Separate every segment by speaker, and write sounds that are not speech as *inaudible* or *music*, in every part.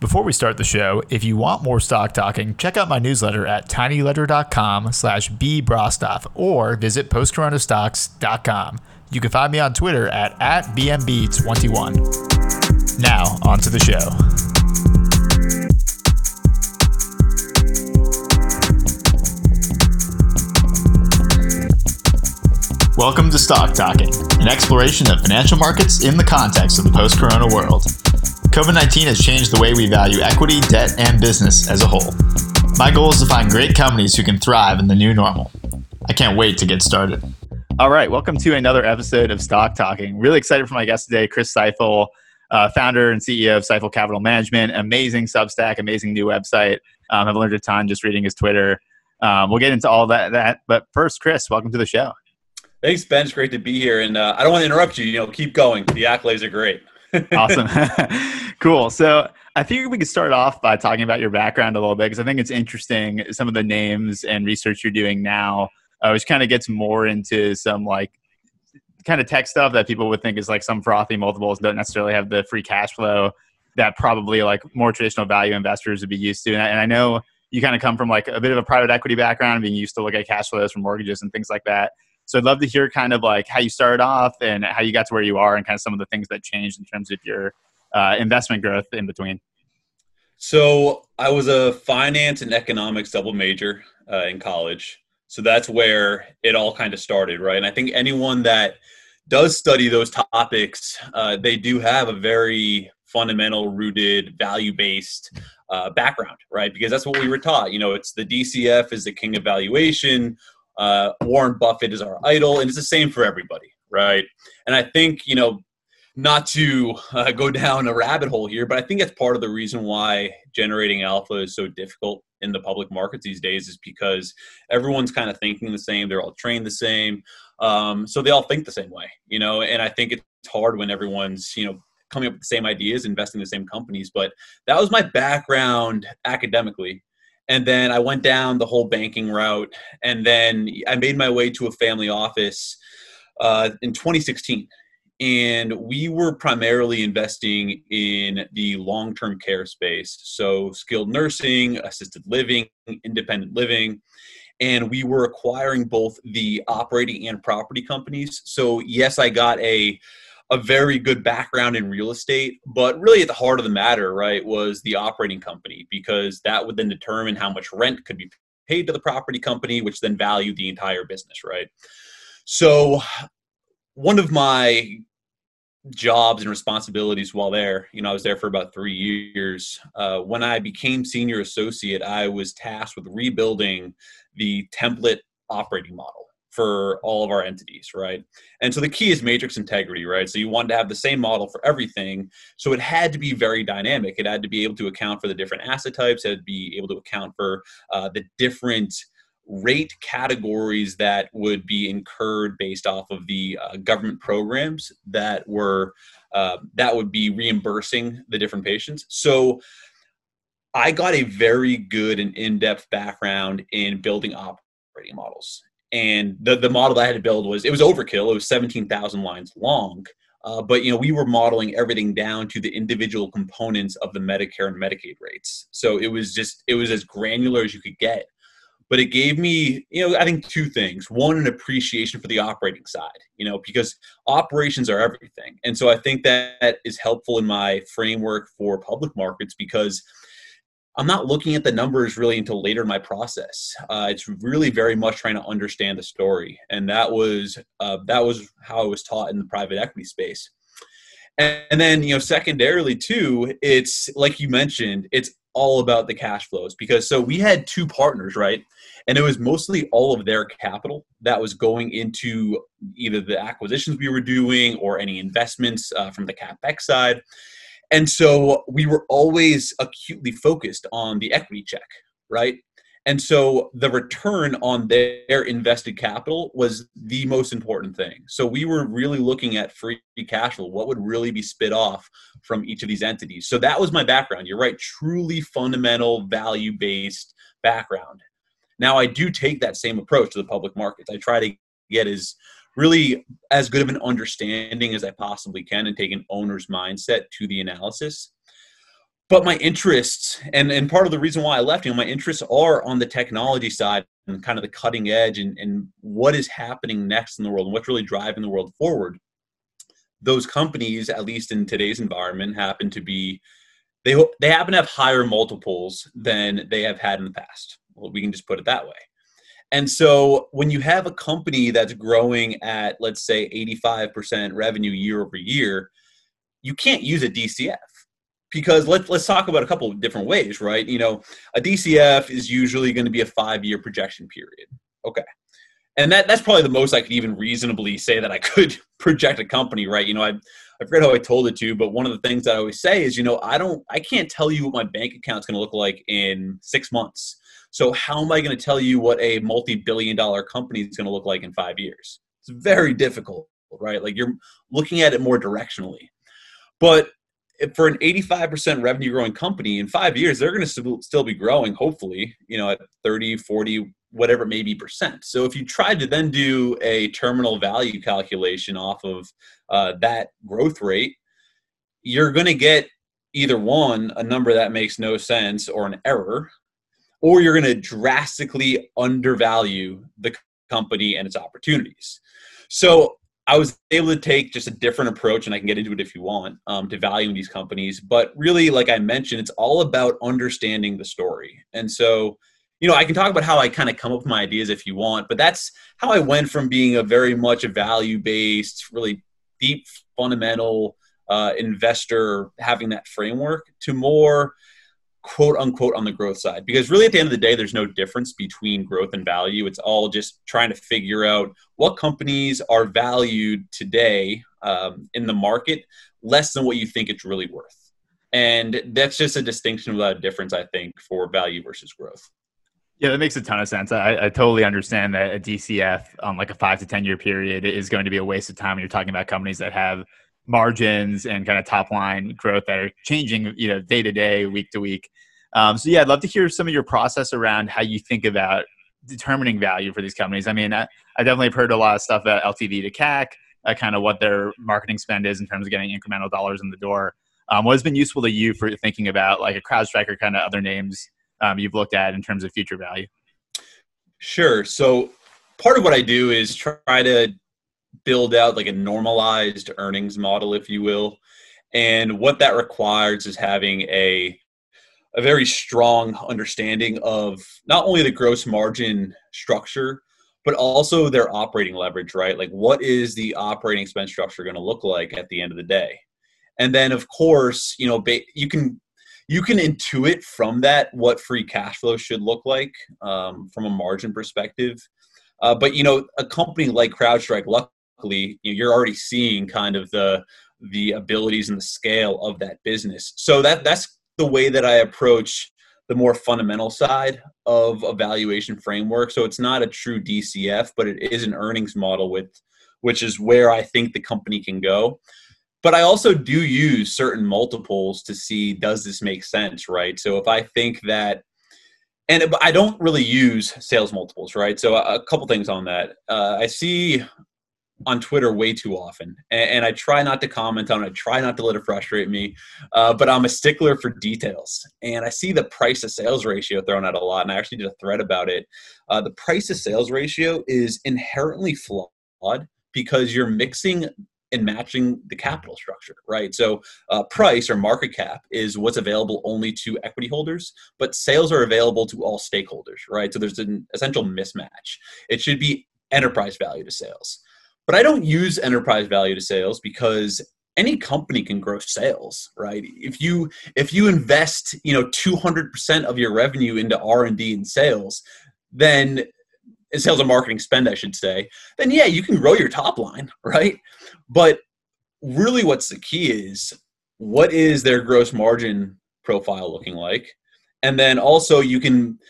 Speaker 1: Before we start the show, if you want more stock talking, check out my newsletter at tinyletter.com slash bbrostoff or visit postcoronastocks.com. You can find me on Twitter at, at BMB21. Now, on to the show. Welcome to Stock Talking, an exploration of financial markets in the context of the post corona world. COVID 19 has changed the way we value equity, debt, and business as a whole. My goal is to find great companies who can thrive in the new normal. I can't wait to get started. All right, welcome to another episode of Stock Talking. Really excited for my guest today, Chris Seifel, uh, founder and CEO of Seifel Capital Management. Amazing Substack, amazing new website. Um, I've learned a ton just reading his Twitter. Um, we'll get into all that, that. But first, Chris, welcome to the show.
Speaker 2: Thanks, Ben. It's great to be here. And uh, I don't want to interrupt you. You know, keep going. The accolades are great
Speaker 1: awesome. *laughs* *laughs* cool. So I think we could start off by talking about your background a little bit because I think it's interesting some of the names and research you're doing now, uh, which kind of gets more into some like kind of tech stuff that people would think is like some frothy multiples don't necessarily have the free cash flow that probably like more traditional value investors would be used to. And I, and I know you kind of come from like a bit of a private equity background, being used to look at cash flows from mortgages and things like that. So I'd love to hear kind of like how you started off and how you got to where you are and kind of some of the things that changed in terms of your uh, investment growth in between.
Speaker 2: So I was a finance and economics double major uh, in college. So that's where it all kind of started, right? And I think anyone that does study those topics, uh, they do have a very fundamental, rooted, value based uh, background, right? Because that's what we were taught. You know, it's the DCF is the king of valuation. Uh, Warren Buffett is our idol, and it's the same for everybody, right? And I think you know, not to uh, go down a rabbit hole here, but I think that's part of the reason why generating alpha is so difficult in the public markets these days is because everyone's kind of thinking the same, they're all trained the same, um, so they all think the same way, you know. And I think it's hard when everyone's you know coming up with the same ideas, investing in the same companies. But that was my background academically and then I went down the whole banking route, and then I made my way to a family office uh, in 2016. And we were primarily investing in the long term care space. So, skilled nursing, assisted living, independent living. And we were acquiring both the operating and property companies. So, yes, I got a a very good background in real estate, but really at the heart of the matter, right, was the operating company because that would then determine how much rent could be paid to the property company, which then valued the entire business, right? So, one of my jobs and responsibilities while there, you know, I was there for about three years. Uh, when I became senior associate, I was tasked with rebuilding the template operating model for all of our entities, right? And so the key is matrix integrity, right? So you wanted to have the same model for everything. So it had to be very dynamic. It had to be able to account for the different asset types. It had to be able to account for uh, the different rate categories that would be incurred based off of the uh, government programs that were uh, that would be reimbursing the different patients. So I got a very good and in-depth background in building operating models and the the model that I had to build was it was overkill. It was seventeen thousand lines long, uh, but you know we were modeling everything down to the individual components of the Medicare and Medicaid rates. So it was just it was as granular as you could get. But it gave me, you know, I think two things. One, an appreciation for the operating side, you know, because operations are everything. And so I think that is helpful in my framework for public markets because I'm not looking at the numbers really until later in my process. Uh, it's really very much trying to understand the story, and that was uh, that was how I was taught in the private equity space. And, then, you know, secondarily too, it's like you mentioned, it's all about the cash flows because so we had two partners, right? And it was mostly all of their capital that was going into either the acquisitions we were doing or any investments uh, from the capex side. And so we were always acutely focused on the equity check, right? And so the return on their invested capital was the most important thing. So we were really looking at free cash flow, what would really be spit off from each of these entities. So that was my background. You're right, truly fundamental value based background. Now I do take that same approach to the public markets. I try to get as really as good of an understanding as I possibly can and take an owner's mindset to the analysis. but my interests and and part of the reason why I left, you know, my interests are on the technology side and kind of the cutting edge and, and what is happening next in the world and what's really driving the world forward. Those companies, at least in today's environment, happen to be they they happen to have higher multiples than they have had in the past. Well, we can just put it that way. And so when you have a company that's growing at let's say 85% revenue year over year, you can't use a DCF because let's let's talk about a couple of different ways, right? You know, a DCF is usually going to be a five year projection period. Okay. And that, that's probably the most I could even reasonably say that I could *laughs* project a company, right? You know, I, I forget how I told it to you, but one of the things that I always say is, you know, I don't, I can't tell you what my bank account's going to look like in six months. So how am I going to tell you what a multi-billion dollar company is going to look like in five years? It's very difficult, right? Like you're looking at it more directionally. But for an 85% revenue growing company in five years they're going to still be growing hopefully you know at 30 40 whatever it may be percent so if you tried to then do a terminal value calculation off of uh, that growth rate you're going to get either one a number that makes no sense or an error or you're going to drastically undervalue the company and its opportunities so I was able to take just a different approach, and I can get into it if you want, um, to valuing these companies. But really, like I mentioned, it's all about understanding the story. And so, you know, I can talk about how I kind of come up with my ideas if you want, but that's how I went from being a very much a value based, really deep, fundamental uh, investor, having that framework, to more quote unquote on the growth side because really at the end of the day there's no difference between growth and value. It's all just trying to figure out what companies are valued today um, in the market less than what you think it's really worth. And that's just a distinction without a difference i think for value versus growth.
Speaker 1: Yeah, that makes a ton of sense. I, I totally understand that a DCF on like a five to 10 year period is going to be a waste of time when you're talking about companies that have margins and kind of top line growth that are changing, you know, day to day, week to week. Um, so yeah, I'd love to hear some of your process around how you think about determining value for these companies. I mean, I, I definitely have heard a lot of stuff about LTV to CAC, uh, kind of what their marketing spend is in terms of getting incremental dollars in the door. Um, what has been useful to you for thinking about like a CrowdStrike or kind of other names um, you've looked at in terms of future value?
Speaker 2: Sure. So part of what I do is try to build out like a normalized earnings model, if you will. And what that requires is having a a very strong understanding of not only the gross margin structure, but also their operating leverage, right? Like, what is the operating expense structure going to look like at the end of the day? And then, of course, you know, you can you can intuit from that what free cash flow should look like um, from a margin perspective. Uh, but you know, a company like CrowdStrike, luckily, you're already seeing kind of the the abilities and the scale of that business. So that that's the way that I approach the more fundamental side of evaluation framework. So it's not a true DCF, but it is an earnings model with which is where I think the company can go. But I also do use certain multiples to see does this make sense, right? So if I think that and I don't really use sales multiples, right? So a couple things on that. Uh, I see on Twitter way too often, and, and, I try not to comment on it. I try not to let it frustrate me, uh, but I'm a stickler for details. And I see the price to sales ratio thrown out a lot, and I actually did a thread about it. Uh, the price to sales ratio is inherently flawed because you're mixing and matching the capital structure, right? So, uh, price or market cap is what's available only to equity holders, but sales are available to all stakeholders, right? So, there's an essential mismatch. It should be enterprise value to sales. But I don't use enterprise value to sales because any company can grow sales right? If you if you invest you know 200% of your revenue into r&d and sales then sales and marketing spend i should say then yeah you can grow your top line right? But really what's the key is what is their gross margin profile looking like? And then also you can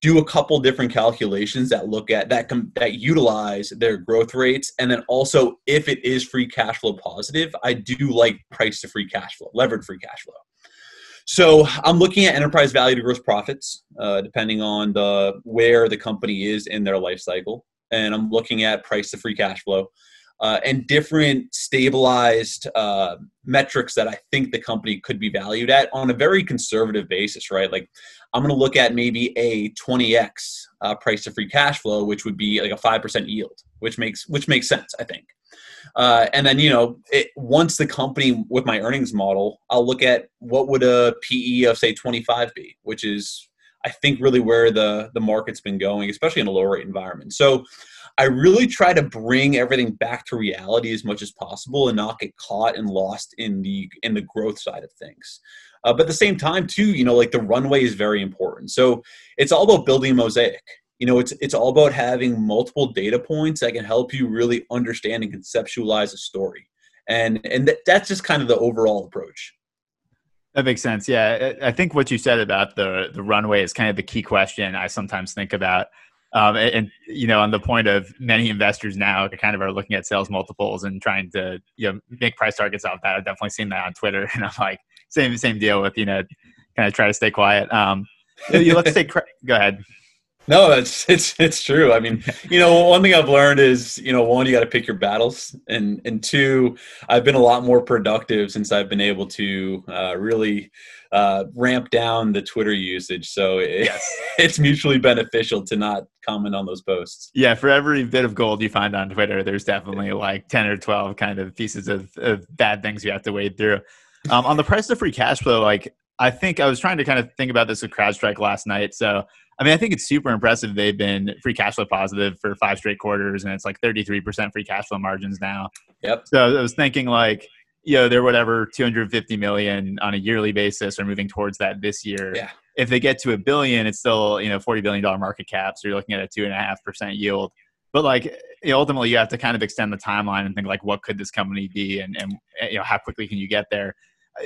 Speaker 2: do a couple different calculations that look at that com- that utilize their growth rates. And then also if it is free cash flow positive i do like price to free cash flow levered free cash flow. So i'm looking at enterprise value to gross profits uh, depending on the where the company is in their life cycle. And i'm looking at price to free cash flow uh, and different stabilized uh, metrics that I think the company could be valued at on a very conservative basis, right? Like I'm going to look at maybe a 20x uh, price to free cash flow, which would be like a five percent yield, which makes which makes sense, I think. Uh, and then you know, it, once the company with my earnings model, I'll look at what would a PE of say 25 be, which is I think really where the the market's been going, especially in a low rate environment. So I really try to bring everything back to reality as much as possible and not get caught and lost in the in the growth side of things. Uh, but at the same time, too, you know, like the runway is very important. So it's all about building a mosaic. You know, it's it's all about having multiple data points that can help you really understand and conceptualize a story. And and th- that's just kind of the overall approach.
Speaker 1: That makes sense. Yeah, I think what you said about the the runway is kind of the key question I sometimes think about. Um, and, and, you know, on the point of many investors now kind of are looking at sales multiples and trying to you know make price targets off that. I've definitely seen that on Twitter, *laughs* and I'm like, same same deal with you know, kind of try to stay quiet. Um, you, let's say, *laughs* go ahead.
Speaker 2: No, it's it's it's true. I mean, you know, one thing I've learned is, you know, one, you got to pick your battles, and and two, I've been a lot more productive since I've been able to uh, really uh, ramp down the Twitter usage. So it, yes. *laughs* it's mutually beneficial to not comment on those posts.
Speaker 1: Yeah, for every bit of gold you find on Twitter, there's definitely like ten or twelve kind of pieces of, of bad things you have to wade through. Um, on the price of free cash flow, like I think I was trying to kind of think about this with CrowdStrike last night. So I mean, I think it's super impressive. They've been free cash flow positive for five straight quarters, and it's like 33% free cash flow margins now.
Speaker 2: Yep.
Speaker 1: So I was thinking like, you know, they're whatever 250 million on a yearly basis or moving towards that this year.
Speaker 2: Yeah.
Speaker 1: If they get to a billion, it's still, you know, $40 billion market cap. So you're looking at a two and a half percent yield. But like ultimately you have to kind of extend the timeline and think like, what could this company be? And, and, you know, how quickly can you get there?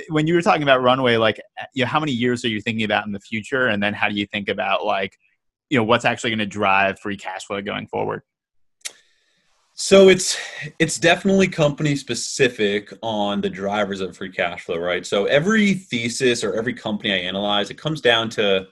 Speaker 1: When you were talking about runway, like you know, how many years are you thinking about in the future, and then how do you think about like you know what's actually going to drive free cash flow going forward?
Speaker 2: So it's it's definitely company specific on the drivers of free cash flow, right? So every thesis or every company I analyze, it comes down to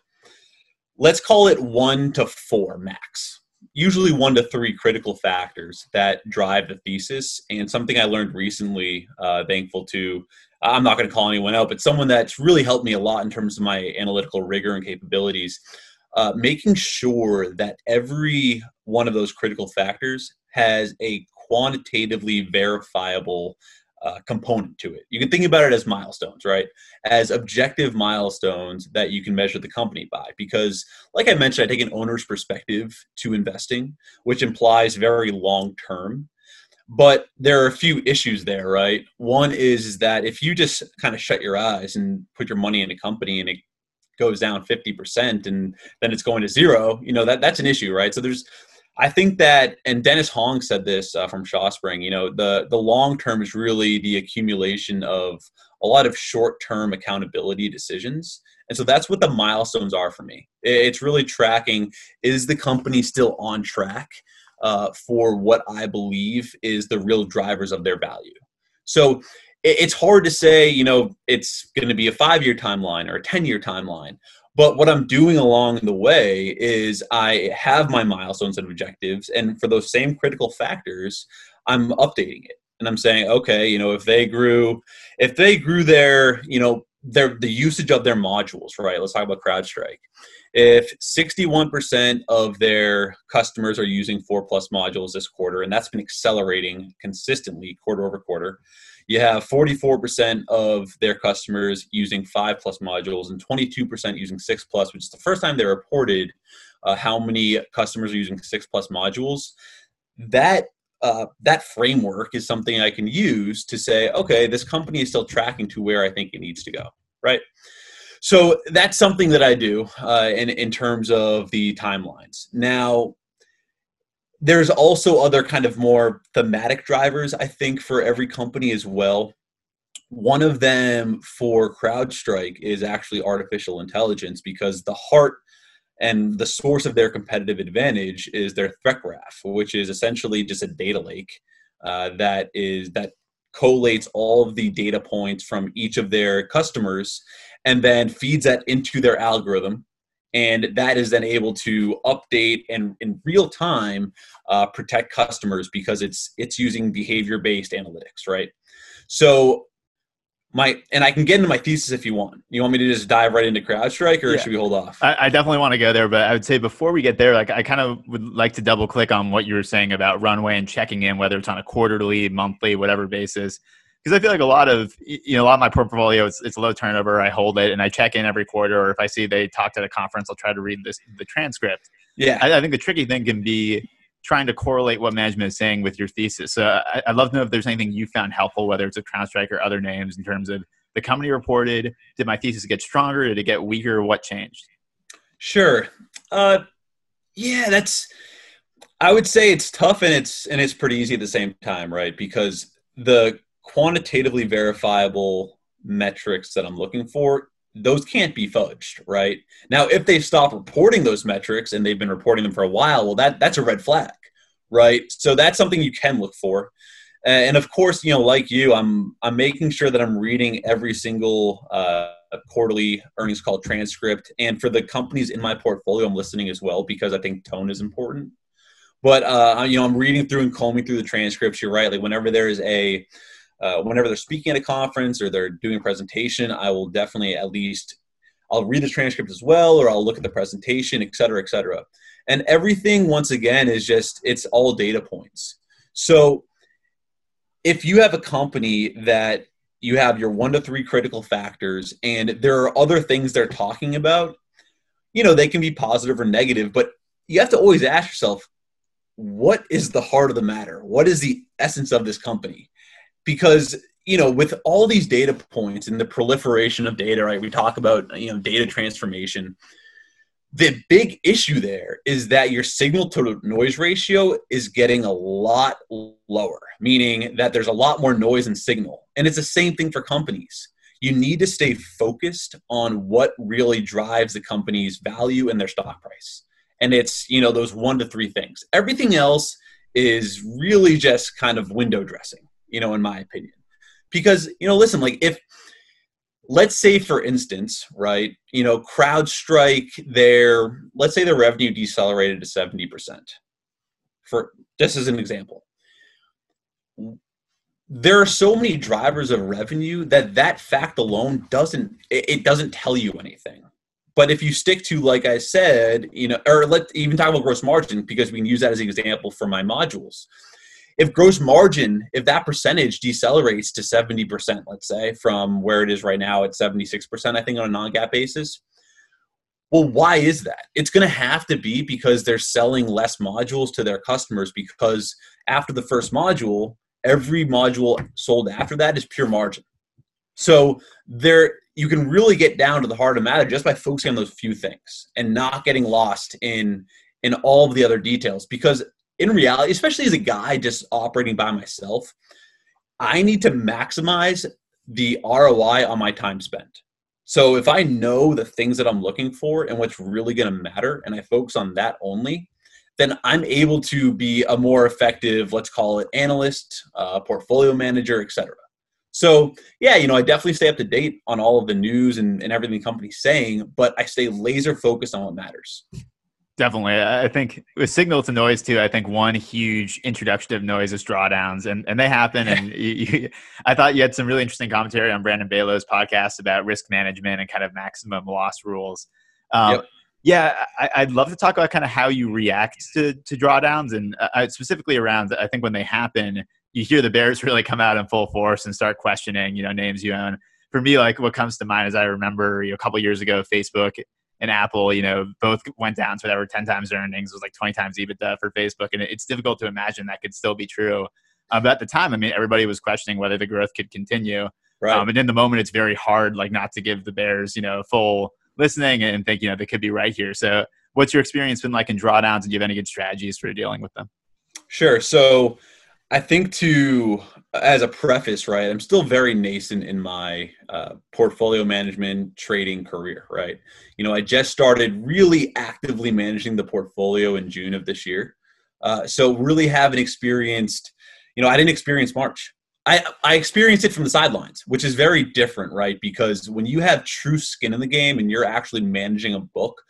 Speaker 2: let's call it one to four max. Usually one to three critical factors that drive the thesis. And something I learned recently, uh, thankful to I'm not going to call anyone out, but someone that's really helped me a lot in terms of my analytical rigor and capabilities. Uh, making sure that every one of those critical factors has a quantitatively verifiable uh, component to it. You can think about it as milestones, right? As objective milestones that you can measure the company by. Because, like I mentioned, I take an owner's perspective to investing, which implies very long term. But there are a few issues there, right? One is that if you just kind of shut your eyes and put your money in a company and it goes down 50% and then it's going to zero, you know, that that's an issue, right? So there's I think that, and Dennis Hong said this uh, from Shawspring. You know, the the long term is really the accumulation of a lot of short term accountability decisions, and so that's what the milestones are for me. It's really tracking: is the company still on track? Uh, for what I believe is the real drivers of their value. So it's hard to say, you know, it's going to be a five year timeline or a 10 year timeline. But what I'm doing along the way is I have my milestones and objectives. And for those same critical factors, I'm updating it. And I'm saying, okay, you know, if they grew, if they grew their, you know, their the usage of their modules, right? Let's talk about CrowdStrike if 61% of their customers are using four plus modules this quarter, and that's been accelerating consistently quarter over quarter, you have 44% of their customers using five plus modules and 22% using six plus, which is the first time they reported uh, how many customers are using six plus modules. That uh, that framework is something I can use to say, okay, this company is still tracking to where I think it needs to go, right? So that's something that I do uh, in in terms of the timelines. Now, there's also other kind of more thematic drivers I think for every company as well. One of them for CrowdStrike is actually artificial intelligence because the heart and the source of their competitive advantage is their threat graph, which is essentially just a data lake uh, that is that collates all of the data points from each of their customers and then feeds that into their algorithm. And that is then able to update and in real time uh, protect customers because it's it's using behavior based analytics right? So my and i can get into my thesis if you want. You want me to just dive right into crowdstrike or yeah. should we hold off?
Speaker 1: I, I, definitely want to go there but i would say before we get there like i kind of would like to double click on what you were saying about runway and checking in whether it's on a quarterly monthly whatever basis because I feel like a lot of you know a lot of my portfolio it's, it's low turnover. I hold it and I check in every quarter, or if I see they talked at a conference, I'll try to read this the transcript.
Speaker 2: Yeah,
Speaker 1: I, I think the tricky thing can be trying to correlate what management is saying with your thesis. So I, would love to know if there's anything you found helpful, whether it's a CrowdStrike or other names, in terms of the company reported. Did my thesis get stronger? Did it get weaker? What changed?
Speaker 2: Sure. Uh, yeah, that's. I would say it's tough and it's and it's pretty easy at the same time, right? Because the quantitatively verifiable metrics that I'm looking for, those can't be fudged, right? Now, if they stop reporting those metrics and they've been reporting them for a while, well, that that's a red flag, right? So that's something you can look for. And of course, you know, like you, I'm I'm making sure that I'm reading every single uh, quarterly earnings call transcript, and for the companies in my portfolio, I'm listening as well because I think tone is important. But uh, you know, I'm reading through and combing through the transcripts. You're right. Like whenever there is a uh, whenever they're speaking at a conference or they're doing a presentation, I will definitely at least I'll read the transcript as well, or I'll look at the presentation, et cetera, et cetera. And everything, once again, is just it's all data points. So if you have a company that you have your one to three critical factors and there are other things they're talking about, you know, they can be positive or negative, but you have to always ask yourself, what is the heart of the matter? What is the essence of this company? Because you know with all these data points and the proliferation of data right we talk about you know data transformation the big issue there is that your signal to noise ratio is getting a lot lower meaning that there's a lot more noise and signal. And it's the same thing for companies. You need to stay focused on what really drives the company's value and their stock price. And it's you know those one to three things. Everything else is really just kind of window dressing you know, in my opinion. Because, you know, listen, like if let's say for instance, right, you know, CrowdStrike their let's say their revenue decelerated to 70%. For just as an example. There are so many drivers of revenue that that fact alone doesn't it doesn't tell you anything. But if you stick to, like I said, you know, or let even talk about gross margin because we can use that as an example for my modules if gross margin, if that percentage decelerates to 70%, let's say, from where it is right now at 76%, I think on a non GAAP basis, well, why is that? It's going to have to be because they're selling less modules to their customers because after the first module, every module sold after that is pure margin. So there you can really get down to the heart of matter just by focusing on those few things and not getting lost in in all of the other details because in reality, especially as a guy just operating by myself, I need to maximize the ROI on my time spent. So if I know the things that I'm looking for and what's really going to matter, and I focus on that only, then I'm able to be a more effective, let's call it analyst, uh, portfolio manager, etc. So yeah, you know, I definitely stay up to date on all of the news and, and everything the company's saying, but I stay laser focused on what matters.
Speaker 1: Definitely. I think with signal to noise too, I think one huge introduction of noise is drawdowns and, and they happen. And *laughs* you, you, I thought you had some really interesting commentary on Brandon Beylo's podcast about risk management and kind of maximum loss rules. Um, yep. Yeah, I, would love to talk about kind of how you react to, to drawdowns and uh, specifically around, I think when they happen, you hear the bears really come out in full force and start questioning, you know, names you own. For me, like what comes to mind is I remember you know, a couple years ago, Facebook and Apple, you know, both went down to whatever 10 times earnings it was like 20 times EBITDA for Facebook. And it's difficult to imagine that could still be true. Um, but at the time, I mean, everybody was questioning whether the growth could continue. Right. Um, and in the moment, it's very hard, like not to give the Bears, you know, full listening and think, you know, they could be right here. So what's your experience been like in drawdowns and do you have any good strategies for dealing with them?
Speaker 2: Sure. So I think to as a preface, right, I'm still very nascent in my uh, portfolio management trading career, right? You know, I just started really actively managing the portfolio in June of this year. Uh, so really haven't experienced, you know, I didn't experience March. I, I experienced it from the sidelines, which is very different, right? Because when you have true skin in the game and you're actually managing a book,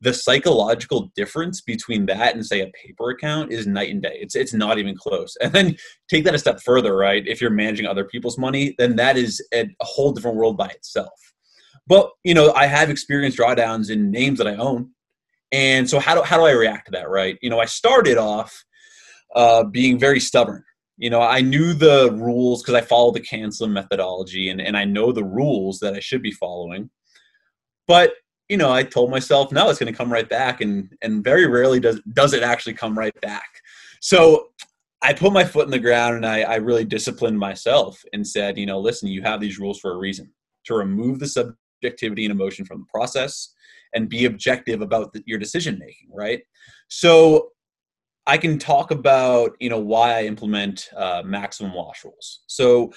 Speaker 2: the psychological difference between that and say a paper account is night and day. It's it's not even close. And then take that a step further, right? If you're managing other people's money, then that is a, whole different world by itself. But you know, I have experienced drawdowns in names that I own, and so how do how do I react to that, right? You know, I started off uh, being very stubborn. You know, I knew the rules because I follow the CanSlim methodology, and and I know the rules that I should be following. But you know, I told myself, no, it's going to come right back, and and very rarely does does it actually come right back. So I put my foot in the ground and I, I really disciplined myself and said, you know, listen, you have these rules for a reason to remove the subjectivity and emotion from the process and be objective about the, your decision making, right? So I can talk about you know why I implement uh, maximum loss rules. So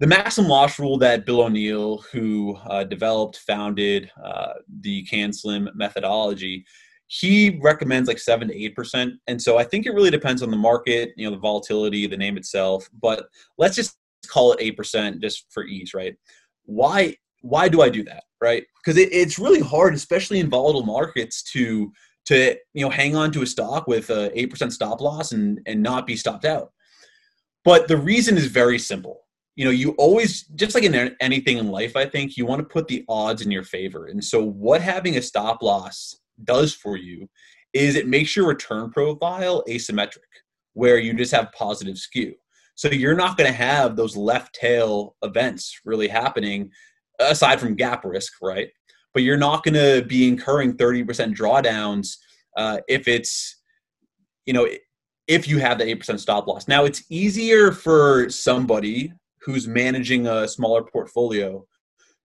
Speaker 2: the maximum loss rule that Bill O'Neil, who uh, developed, founded uh, the CanSlim methodology, he recommends like seven to eight percent. And so I think it really depends on the market, you know, the volatility, the name itself. But let's just call it eight percent just for ease, right? Why why do I do that, right? Because it, it's really hard, especially in volatile markets, to to you know hang on to a stock with a eight percent stop loss and and not be stopped out. But the reason is very simple. You know you always just like in anything in life i think you want to put the odds in your favor. And so what having a stop loss does for you is it makes your return profile asymmetric where you just have positive skew. So you're not going to have those left tail events really happening aside from gap risk right but you're not going to be incurring 30% drawdowns uh, if it's you know if you have the 8% stop loss now it's easier for somebody who's managing a smaller portfolio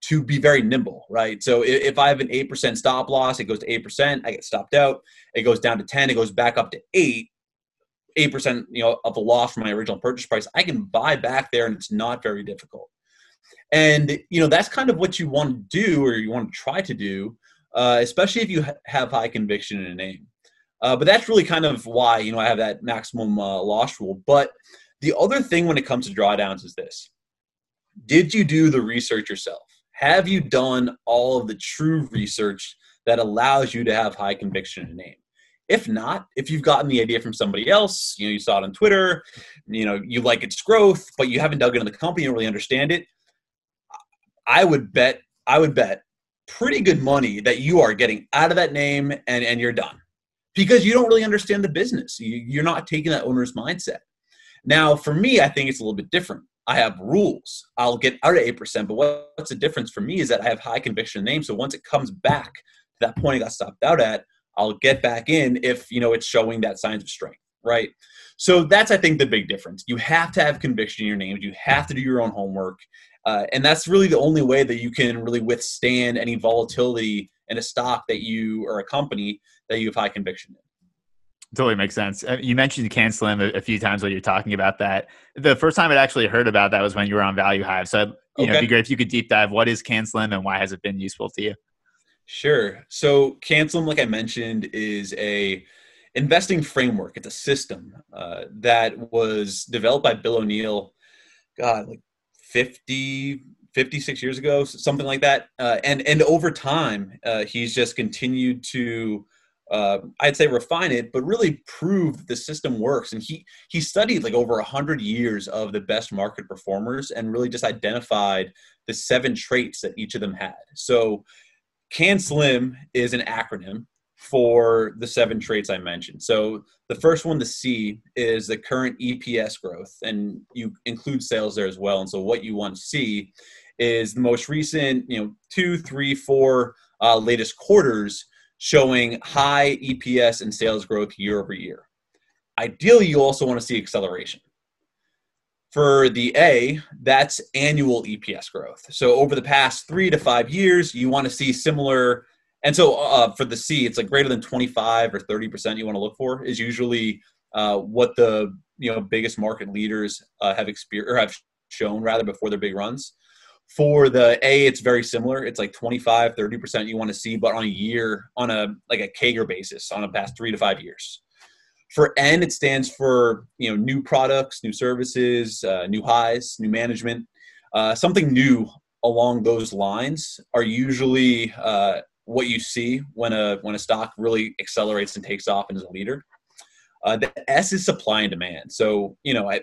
Speaker 2: to be very nimble, right? So if I have an 8% stop loss, it goes to 8%, I get stopped out. It goes down to 10, it goes back up to 8. 8% you know of the loss from my original purchase price i can buy back there and it's not very difficult and you know that's kind of what you want to do or you want to try to do uh, especially if you ha- have high conviction in a name uh, but that's really kind of why you know i have that maximum uh, loss rule but the other thing when it comes to drawdowns is this Did you do the research yourself? Have you done all of the true research that allows you to have high conviction in a name? If not, if you've gotten the idea from somebody else, you know, you saw it on Twitter, you know, you like its growth, but you haven't dug into the company, don't really understand it. I would bet, I would bet pretty good money that you are getting out of that name and, and you're done because you don't really understand the business. You, you're not taking that owner's mindset. Now, for me, I think it's a little bit different. I have rules. I'll get out of 8%, but what's the difference for me is that I have high conviction name. So once it comes back to that point I got stopped out at, I'll get back in if, you know, it's showing that signs of strength, right? So that's, I think, the big difference. You have to have conviction in your names. You have to do your own homework. Uh, and that's really the only way that you can really withstand any volatility in a stock that you or a company that you have high conviction in.
Speaker 1: Totally makes sense. Uh, you mentioned CanSlim a, a few times while you're talking about that. The first time I'd actually heard about that was when you were on Value Hive. So, you okay. know, it'd be great if you could deep dive. What is CanSlim and why has it been useful to you?
Speaker 2: Sure. So, CanSlim, like I mentioned, is a investing framework. It's a system uh, that was developed by Bill O'Neil. God, like 50, 56 years ago, something like that. Uh, and and over time, uh, he's just continued to uh, I'd say refine it, but really prove that the system works. And he he studied like over a hundred years of the best market performers and really just identified the seven traits that each of them had. So CAN SLIM is an acronym for the seven traits I mentioned. So the first one, the C, is the current EPS growth, and you include sales there as well. And so what you want to see is the most recent, you know, two, three, four uh, latest quarters showing high EPS and sales growth year over year. Ideally, you also want to see acceleration. For the A, that's annual EPS growth. So over the past three to five years, you want to see similar. And so uh, for the C, it's like greater than 25 or 30% you want to look for is usually uh, what the you know biggest market leaders uh, have experienced or have shown rather before their big runs. For the A, it's very similar. It's like 25, 30% you want to see, but on a year, on a like a CAGR basis, on a past three to five years. For N, it stands for you know new products, new services, uh, new highs, new management. Uh, something new along those lines are usually uh, what you see when a when a stock really accelerates and takes off and is a leader. Uh, the S is supply and demand. So you know, I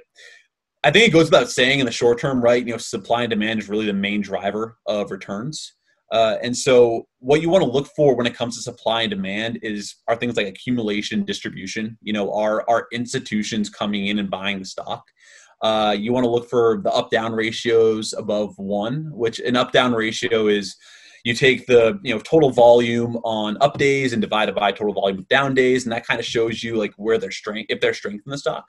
Speaker 2: I think it goes without saying in the short term, right? You know, supply and demand is really the main driver of returns. Uh, and so, what you want to look for when it comes to supply and demand is are things like accumulation, distribution. You know, are are institutions coming in and buying the stock? Uh, you want to look for the up down ratios above one, which an up down ratio is you take the you know total volume on up days and divide it by total volume of down days, and that kind of shows you like where their strength if there's strength in the stock.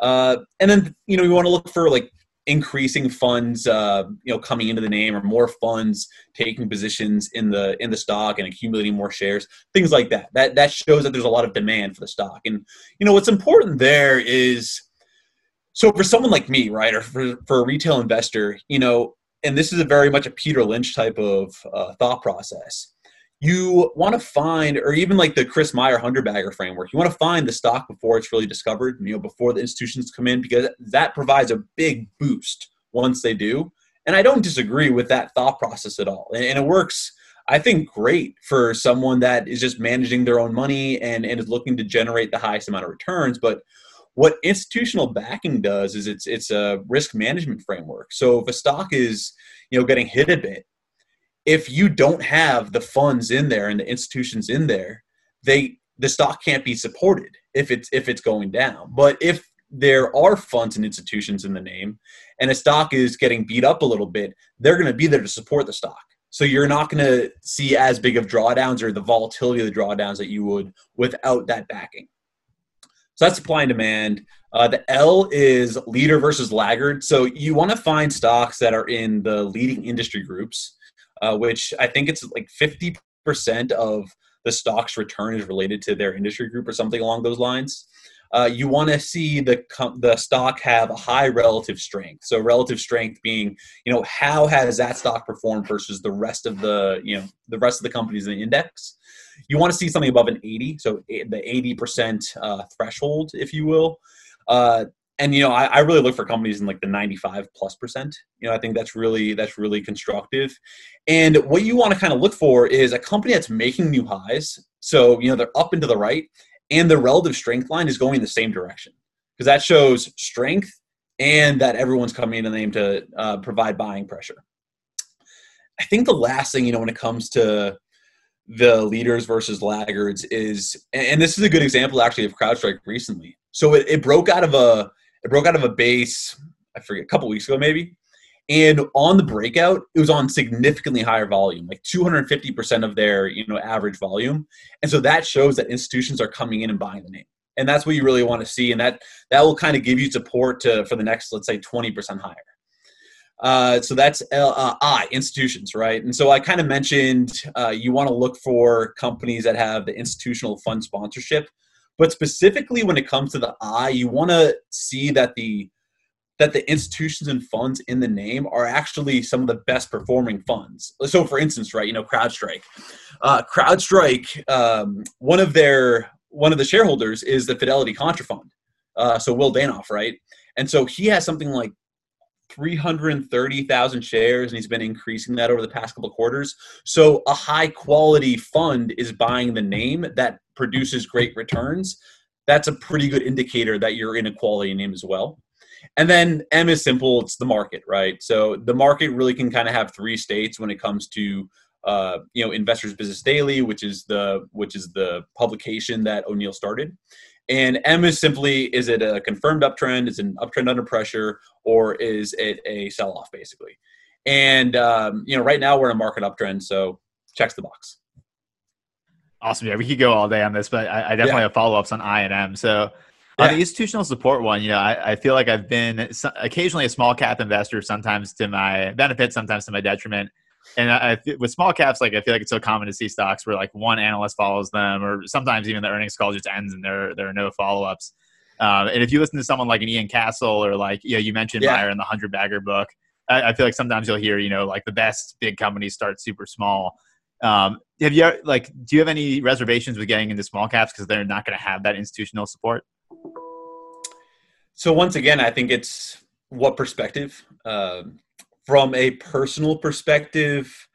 Speaker 2: Uh, and then you know you want to look for like increasing funds uh, you know coming into the name or more funds taking positions in the in the stock and accumulating more shares things like that that that shows that there's a lot of demand for the stock and you know what's important there is so for someone like me right or for, for a retail investor you know and this is a very much a peter lynch type of uh, thought process you want to find, or even like the Chris Mayer hundred bagger framework, you want to find the stock before it's really discovered, you know, before the institutions come in, because that provides a big boost once they do. And I don't disagree with that thought process at all. And, it works, I think, great for someone that is just managing their own money and, and is looking to generate the highest amount of returns. But what institutional backing does is it's it's a risk management framework. So if a stock is you know getting hit a bit if you don't have the funds in there and the institutions in there, they the stock can't be supported if it's if it's going down. But if there are funds and institutions in the name and a stock is getting beat up a little bit, they're going to be there to support the stock. So you're not going to see as big of drawdowns or the volatility of the drawdowns that you would without that backing. So that's supply and demand. Uh, the L is leader versus laggard. So you want to find stocks that are in the leading industry groups uh, which I think it's like 50% of the stock's return is related to their industry group or something along those lines. Uh, you want to see the the stock have a high relative strength. So relative strength being, you know, how has that stock performed versus the rest of the, you know, the rest of the companies in the index. You want to see something above an 80, so the 80% uh, threshold, if you will. Uh, and you know I, I, really look for companies in like the 95 plus percent. You know i think that's really that's really constructive. And what you want to kind of look for is a company that's making new highs so you know they're up and to the right and the relative strength line is going in the same direction. Because that shows strength and that everyone's coming in the name to uh, provide buying pressure. I think the last thing you know when it comes to the leaders versus laggards is and this is a good example actually of crowdstrike recently so it, it broke out of a it broke out of a base, I forget, a couple weeks ago maybe. And on the breakout, it was on significantly higher volume, like 250% of their you know average volume. And so that shows that institutions are coming in and buying the name. And that's what you really want to see. And that that will kind of give you support to for the next, let's say, 20% higher. Uh, so that's L, uh, I institutions, right? And so I kind of mentioned uh, you want to look for companies that have the institutional fund sponsorship. But specifically when it comes to the I, you want to see that the that the institutions and funds in the name are actually some of the best performing funds. So, for instance, right, you know, CrowdStrike. Uh, CrowdStrike, um, one of their one of the shareholders is the Fidelity Contrafund. Uh, so Will Danoff, right? And so he has something like 330,000 shares and he's been increasing that over the past couple quarters. So a high quality fund is buying the name that produces great returns. That's a pretty good indicator that you're in a quality name as well. And then M is simple, it's the market, right? So the market really can kind of have three states when it comes to uh, you know investors business daily which is the which is the publication that O'Neil started and M is simply is it a confirmed uptrend? Is it an uptrend under pressure, or is it a sell off basically? And um, you know, right now we're in a market uptrend, so checks the box.
Speaker 1: Awesome. Yeah, we could go all day on this, but I, I definitely yeah. have follow ups on I and M. So on the institutional support one, you know, I, I feel like I've been occasionally a small cap investor, sometimes to my benefit, sometimes to my detriment. And I, with small caps, like I feel like it's so common to see stocks where like one analyst follows them, or sometimes even the earnings call just ends and there there are no follow ups. Um, and if you listen to someone like an Ian Cassel or like you know you mentioned yeah. Mayer in the Hundred Bagger book, I, I, feel like sometimes you'll hear you know like the best big companies start super small. Um, have you like do you have any reservations with getting into small caps because they're not going to have that institutional support?
Speaker 2: So once again, I think it's what perspective. Um, from a personal perspective,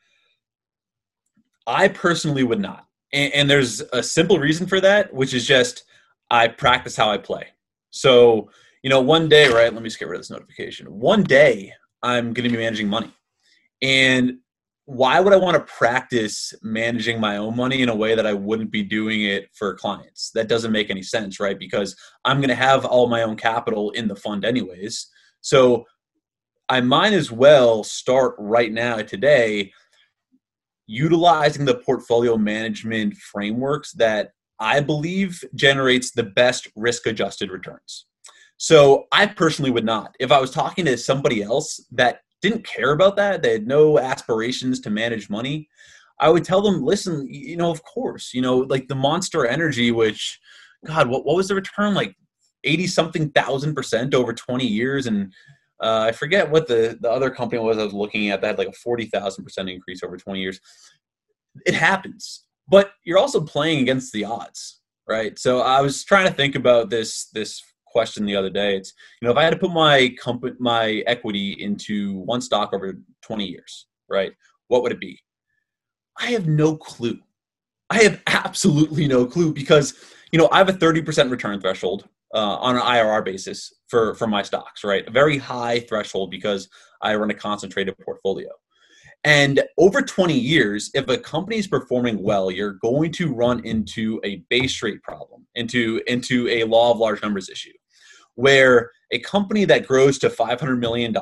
Speaker 2: I personally would not. And, and there's a simple reason for that, which is just I practice how I play. So, you know, one day, right? Let me just get rid of this notification. One day, I'm going to be managing money. And why would I want to practice managing my own money in a way that I wouldn't be doing it for clients? That doesn't make any sense, right? Because I'm going to have all my own capital in the fund, anyways. So I might as well start right now, today, utilizing the portfolio management frameworks that I believe generates the best risk adjusted returns. So I personally would not. If I was talking to somebody else that didn't care about that, they had no aspirations to manage money, I would tell them, listen, you know, of course, you know, like the monster energy, which, God, what, what was the return? Like 80 something thousand percent over 20 years. And uh, I forget what the, the other company was I was looking at that had like a 40,000 percent increase over 20 years. It happens, but you're also playing against the odds, right? So I was trying to think about this, this question the other day. It's you know if I had to put my company my equity into one stock over 20 years, right? What would it be? I have no clue. I have absolutely no clue because you know I have a 30% return threshold uh, on an IRR basis for for my stocks, right? A very high threshold because I run a concentrated portfolio. And over 20 years, if a company is performing well, you're going to run into a base rate problem, into into a law of large numbers issue where a company that grows to $500 million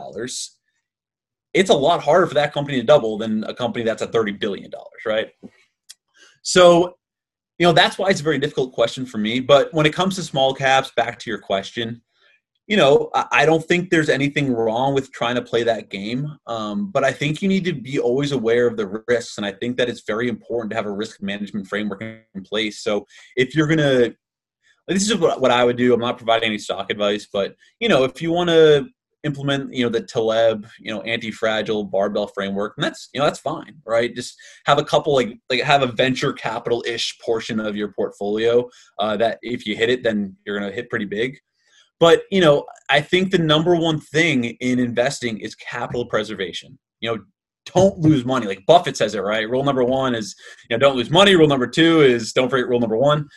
Speaker 2: it's a lot harder for that company to double than a company that's at $30 billion right so you know that's why it's a very difficult question for me but when it comes to small caps back to your question you know i don't think there's anything wrong with trying to play that game um, but i think you need to be always aware of the risks and i think that it's very important to have a risk management framework in place so if you're going to this is what I would do. I'm not providing any stock advice, but you know, if you want to implement, you know, the Taleb, you know, anti-fragile barbell framework, and that's you know that's fine, right? Just have a couple like like have a venture capital ish portion of your portfolio uh, that if you hit it, then you're gonna hit pretty big. But you know, I think the number one thing in investing is capital preservation. You know, don't lose money. Like Buffett says it, right? Rule number one is, you know, don't lose money. Rule number two is don't forget rule number one.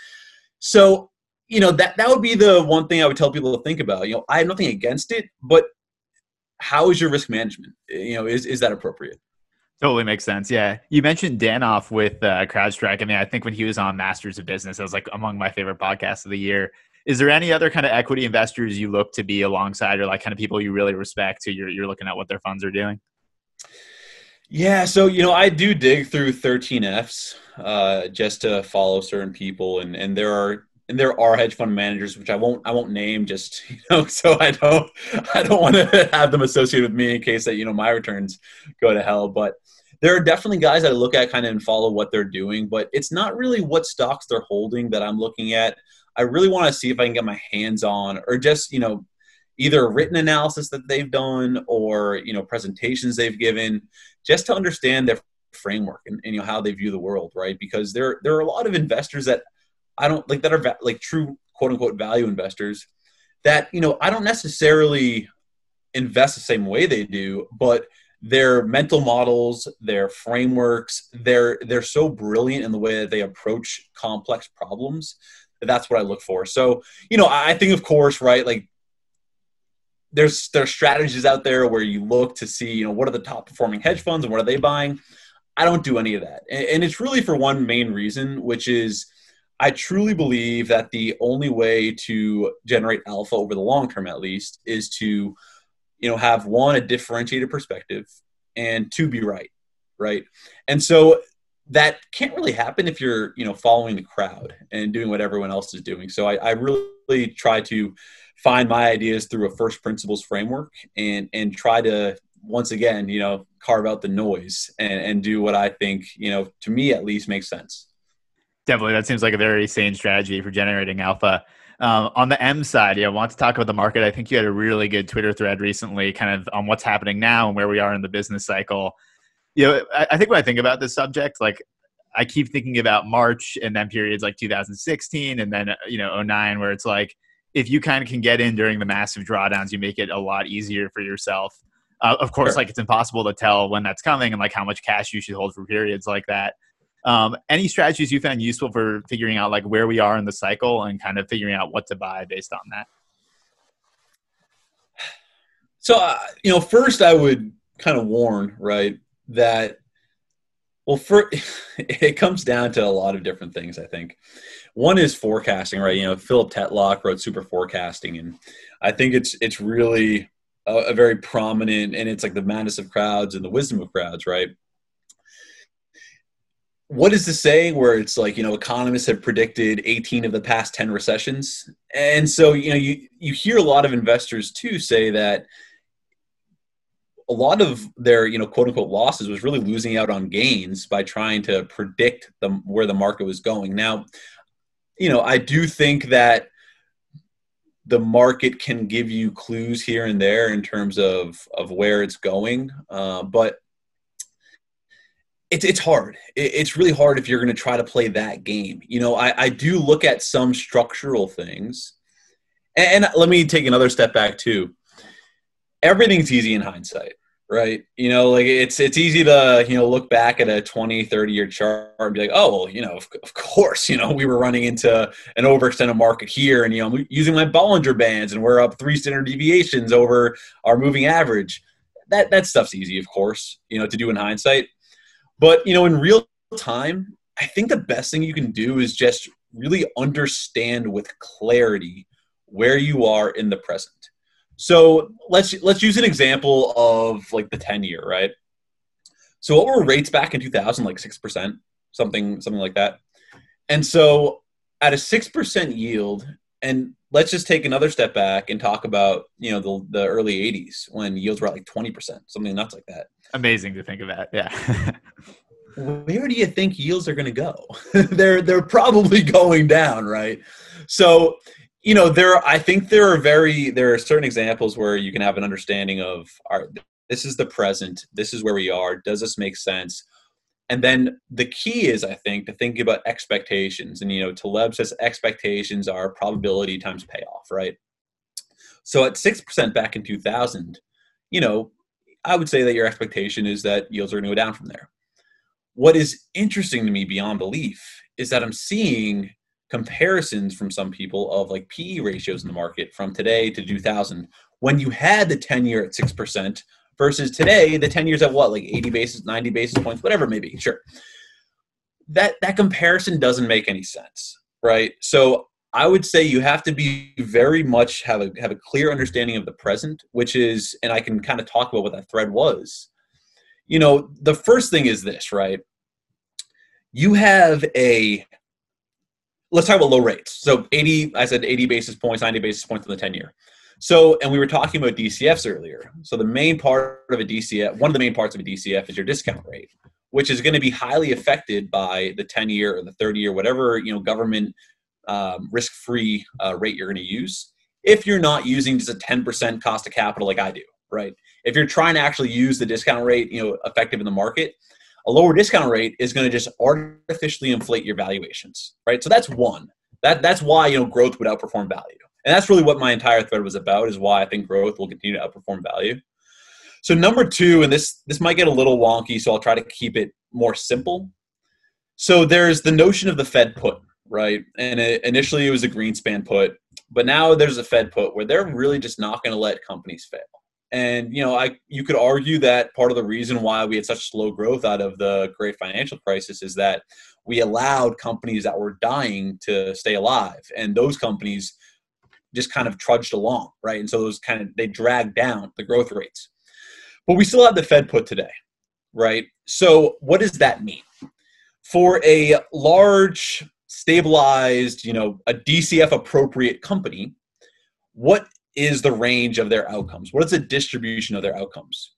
Speaker 2: So you know that that would be the one thing I would tell people to think about. You know, I have nothing against it, but how is your risk management? You know, is is that appropriate?
Speaker 1: Totally makes sense. Yeah, you mentioned Danoff with uh, CrowdStrike. I mean, I think when he was on Masters of Business, that was like among my favorite podcasts of the year. Is there any other kind of equity investors you look to be alongside, or like kind of people you really respect, who you're you're looking at what their funds are doing?
Speaker 2: Yeah, so you know, I do dig through 13Fs uh, just to follow certain people, and and there are and there are hedge fund managers which I won't I won't name just *laughs* you know so I don't I don't want to *laughs* have them associated with me in case that you know my returns go to hell. But there are definitely guys I look at kind of and follow what they're doing but it's not really what stocks they're holding that I'm looking at. I really want to see if I can get my hands on or just you know either written analysis that they've done or you know presentations they've given just to understand their framework and, and you know how they view the world right? Because there there are a lot of investors that I don't like that are like true quote unquote value investors that you know I don't necessarily invest the same way they do, but their mental models, their frameworks, they're they're so brilliant in the way that they approach complex problems. That that's what I look for. So you know I think of course right like there's there's strategies out there where you look to see you know what are the top performing hedge funds and what are they buying. I don't do any of that, and it's really for one main reason, which is I truly believe that the only way to generate alpha over the long term, at least, is to, you know, have one a differentiated perspective, and two be right, right. And so that can't really happen if you're, you know, following the crowd and doing what everyone else is doing. So I, I really try to find my ideas through a first principles framework and and try to once again, you know, carve out the noise and, and do what I think, you know, to me at least makes sense.
Speaker 1: Definitely, that seems like a very sane strategy for generating alpha. Um, on the M side, yeah, I want to talk about the market. I think you had a really good Twitter thread recently, kind of on what's happening now and where we are in the business cycle. You know, I, I think when I think about this subject, like I keep thinking about March and then periods like 2016 and then you know 09, where it's like if you kind of can get in during the massive drawdowns, you make it a lot easier for yourself. Uh, of course, sure. like it's impossible to tell when that's coming and like how much cash you should hold for periods like that. Um, any strategies you found useful for figuring out like where we are in the cycle and kind of figuring out what to buy based on that?
Speaker 2: So, uh, you know, first I would kind of warn, right, that well, for *laughs* it comes down to a lot of different things. I think one is forecasting, right? You know, Philip Tetlock wrote Super Forecasting, and I think it's it's really a, a very prominent, and it's like the madness of crowds and the wisdom of crowds, right? What is the saying where it's like you know economists have predicted 18 of the past 10 recessions, and so you know you you hear a lot of investors too say that a lot of their you know quote unquote losses was really losing out on gains by trying to predict the where the market was going. Now you know i do think that the market can give you clues here and there in terms of of where it's going uh, but it's it's hard. It's really hard if you're going to try to play that game. You know I, I do look at some structural things. And, and let me take another step back too. Everything's easy in hindsight right? You know like it's it's easy to you know look back at a 20 30 year chart and be like oh well you know of, of course *laughs* you know we were running into an overextended market here and you know i'm using my bollinger bands and we're up three standard deviations over our moving average. That that stuff's easy of course you know to do in hindsight but you know in real time i think the best thing you can do is just really understand with clarity where you are in the present so let's let's use an example of like the 10 year, right? So what were rates back in 2000 like 6%, something something like that. And so at a 6% yield and let's just take another step back and talk about, you know, the the early 80s when yields were at like 20%, something nuts like that.
Speaker 1: Amazing to think of that. Yeah. *laughs*
Speaker 2: Where do you think yields are going to go? *laughs* they're they're probably going down, right? So you know there i think there are very there are certain examples where you can have an understanding of our this is the present this is where we are does this make sense and then the key is i think to think about expectations and you know taleb says expectations are probability times payoff right so at 6% back in 2000 you know i would say that your expectation is that yields are going to go down from there. What is interesting to me beyond belief is that i'm seeing comparisons from some people of like PE ratios in the market from today to 2000 when you had the 10 year at 6% versus today the 10 years at what like 80 basis 90 basis points whatever maybe sure. That that comparison doesn't make any sense right? So i would say you have to be very much have a have a clear understanding of the present which is and i can kind of talk about what that thread was you know the first thing is this right you have a let's talk about low rates. So 80, I said 80 basis points, 90 basis points in the 10 year. So, and we were talking about DCFs earlier. So the main part of a DCF, one of the main parts of a DCF is your discount rate, which is going to be highly affected by the 10 year or the 30 year, whatever, you know, government um, risk-free uh, rate you're going to use. If you're not using just a 10% cost of capital like I do, right? If you're trying to actually use the discount rate, you know, effective in the market, a lower discount rate is going to just artificially inflate your valuations, right? So that's one. That that's why you know growth would outperform value, and that's really what my entire thread was about. Is why I think growth will continue to outperform value. So number two, and this this might get a little wonky, so I'll try to keep it more simple. So there's the notion of the Fed put, right? And it, initially it was a Greenspan put, but now there's a Fed put where they're really just not going to let companies fail. And you know, I you could argue that part of the reason why we had such slow growth out of the great financial crisis is that we allowed companies that were dying to stay alive, and those companies just kind of trudged along, right? And so those kind of they dragged down the growth rates. But we still have the Fed put today, right? So what does that mean? For a large, stabilized, you know, a DCF appropriate company, what is the range of their outcomes? What is the distribution of their outcomes?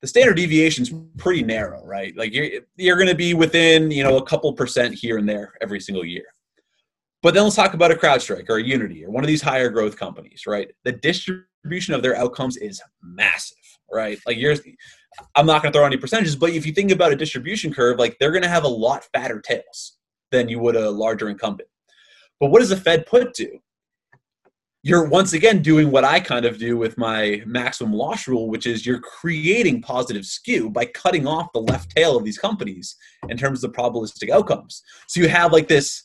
Speaker 2: The standard deviation is pretty narrow, right? Like you're you're going to be within you know a couple percent here and there every single year. But then let's talk about a CrowdStrike or a Unity or one of these higher growth companies, right? The distribution of their outcomes is massive, right? Like you're, I'm not going to throw any percentages, but if you think about a distribution curve, like they're going to have a lot fatter tails than you would a larger incumbent. But what does the Fed put do? you're once again doing what I kind of do with my maximum loss rule, which is you're creating positive skew by cutting off the left tail of these companies in terms of probabilistic outcomes. So you have like this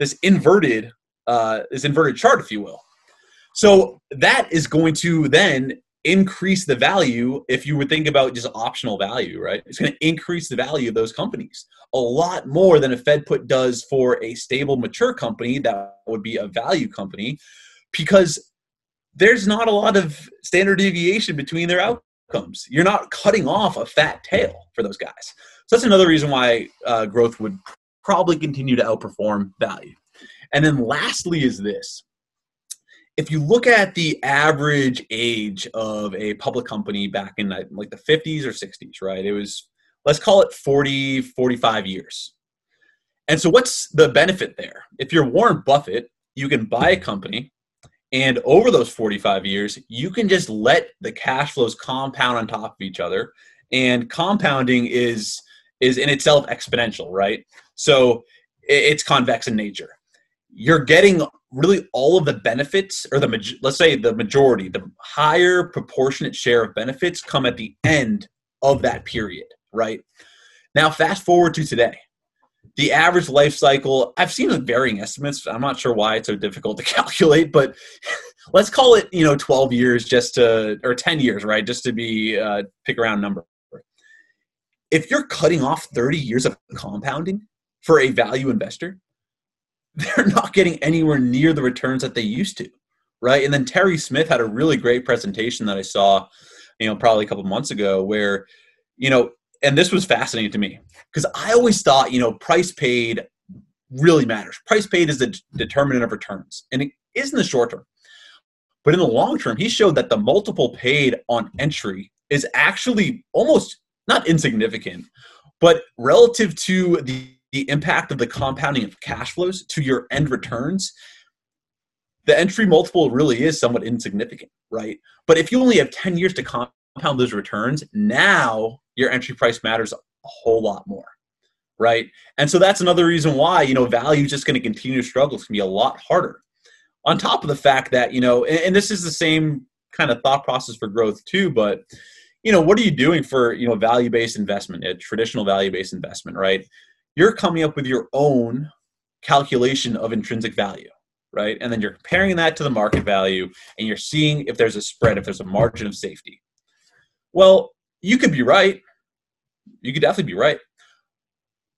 Speaker 2: this inverted uh, this inverted chart, if you will. So that is going to then increase the value if you would think about just optional value, right? It's going to increase the value of those companies a lot more than a Fed put does for a stable, mature company that would be a value company because there's not a lot of standard deviation between their outcomes. You're not cutting off a fat tail for those guys. So that's another reason why uh, growth would probably continue to outperform value. And then lastly, is this if you look at the average age of a public company back in like the 50s or 60s, right? It was, let's call it 40, 45 years. And so, what's the benefit there? If you're Warren Buffett, you can buy a company, and over those 45 years, you can just let the cash flows compound on top of each other. And compounding is is in itself exponential, right? So it's convex in nature. You're getting really all of the benefits or the let's say the majority the higher proportionate share of benefits come at the end of that period right? Now fast forward to today. The average life cycle i've seen varying estimates. I'm not sure why it's so difficult to *laughs* calculate but *laughs* let's call it you know 12 years just to or 10 years right? Just to be uh, pick around number. If you're cutting off 30 years of compounding for a value investor they're not getting anywhere near the returns that they used to, right? And then Terry Smith had a really great presentation that I saw, you know, probably a couple months ago where, you know, and this was fascinating to me because I always thought, you know, price paid really matters. Price paid is the determinant of returns, and it is in the short term. But in the long term, he showed that the multiple paid on entry is actually almost not insignificant, but relative to the the impact of the compounding of cash flows to your end returns, the entry multiple really is somewhat insignificant, right? But if you only have 10 years to compound those returns, now your entry price matters a whole lot more, right? And so that's another reason why, you know, value is just going to continue to struggle. It's going to be a lot harder. On top of the fact that, you know, and, and this is the same kind of thought process for growth too, but you know, what are you doing for, you know, value-based investment, a traditional value-based investment, right? You're coming up with your own calculation of intrinsic value, right? And then you're comparing that to the market value and you're seeing if there's a spread, if there's a margin of safety. Well, you could be right. You could definitely be right.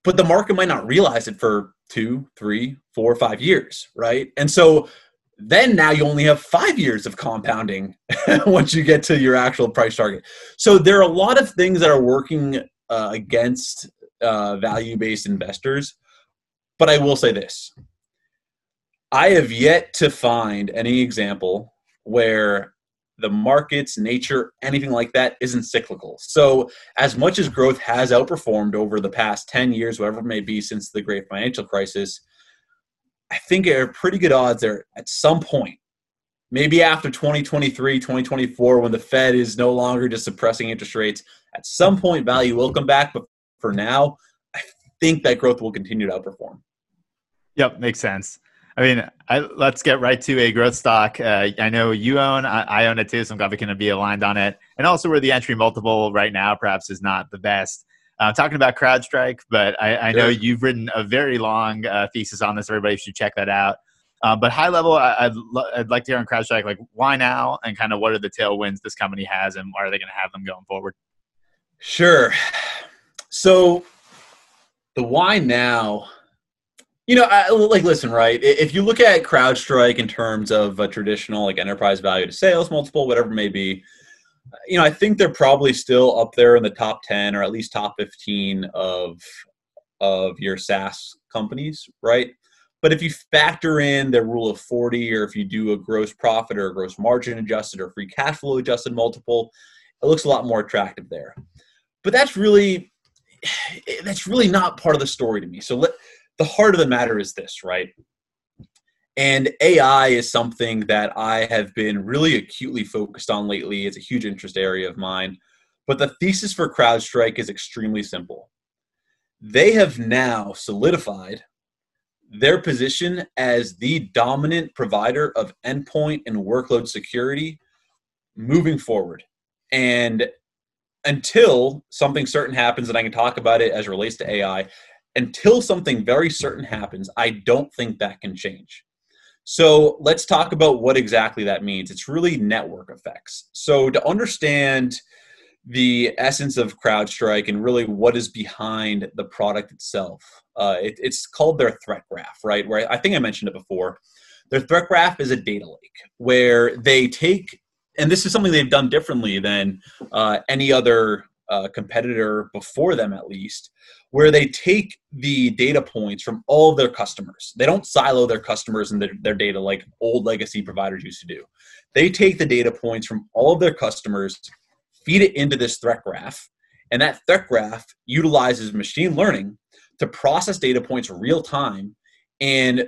Speaker 2: But the market might not realize it for two, three, four, five years, right? And so then now you only have five years of compounding *laughs* once you get to your actual price target. So there are a lot of things that are working uh, against uh, value based investors. But I will say this I have yet to find any example where the market's nature, anything like that, isn't cyclical. So, as much as growth has outperformed over the past 10 years, whatever it may be, since the great financial crisis, I think there are pretty good odds there at some point, maybe after 2023, 2024, when the Fed is no longer just suppressing interest rates, at some point value will come back. But for now, I think that growth will continue to outperform.
Speaker 1: Yep, makes sense. I mean, I, let's get right to a growth stock. Uh, I know you own, I, I, own it too, so I'm glad we can be aligned on it. And also, where the entry multiple right now perhaps is not the best. I'm uh, talking about CrowdStrike, but I, I know sure. you've written a very long uh, thesis on this. Everybody should check that out. Uh, but high level, I, would I'd like to hear on CrowdStrike, like why now, and kind of what are the tailwinds this company has, and are they going to have them going forward?
Speaker 2: Sure. So the why now, you know, I, like listen, right? If you look at CrowdStrike in terms of a traditional like enterprise value to sales multiple, whatever it may be, you know, I think they're probably still up there in the top ten or at least top fifteen of of your SaaS companies, right? But if you factor in the rule of 40, or if you do a gross profit or gross margin adjusted or free cash flow adjusted multiple, it looks a lot more attractive there. But that's really *sighs* that's really not part of the story to me. So let, the heart of the matter is this, right? And AI is something that I have been really acutely focused on lately. It's a huge interest area of mine. But the thesis for CrowdStrike is extremely simple. They have now solidified their position as the dominant provider of endpoint and workload security moving forward. And until something certain happens, and I can talk about it as it relates to AI, until something very certain happens, I don't think that can change. So let's talk about what exactly that means. It's really network effects. So to understand the essence of CrowdStrike and really what is behind the product itself, uh, it, it's called their threat graph, right? Where I think I mentioned it before. Their threat graph is a data lake where they take, and this is something they've done differently than uh, any other uh, competitor before them, at least, where they take the data points from all of their customers. They don't silo their customers and their, their data like old legacy providers used to do. They take the data points from all of their customers, feed it into this threat graph, and that threat graph utilizes machine learning to process data points real time and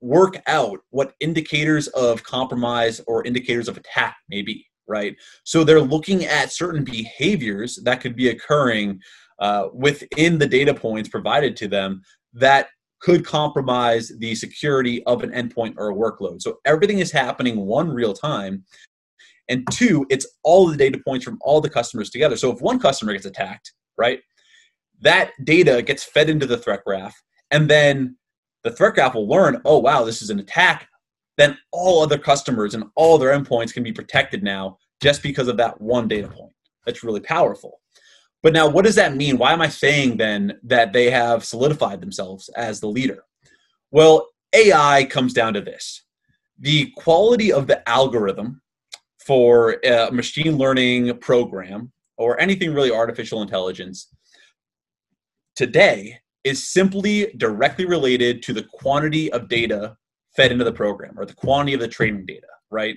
Speaker 2: work out what indicators of compromise or indicators of attack may be right so they're looking at certain behaviors that could be occurring uh, within the data points provided to them that could compromise the security of an endpoint or a workload. So everything is happening one real time. And two, it's all the data points from all the customers together. So if one customer gets attacked, right, that data gets fed into the threat graph. And then the threat graph will learn, oh, wow, this is an attack. Then all other customers and all their endpoints can be protected now just because of that one data point. That's really powerful. But now, what does that mean? Why am I saying then that they have solidified themselves as the leader? Well, AI comes down to this the quality of the algorithm for a machine learning program or anything really artificial intelligence today is simply directly related to the quantity of data fed into the program or the quantity of the training data, right?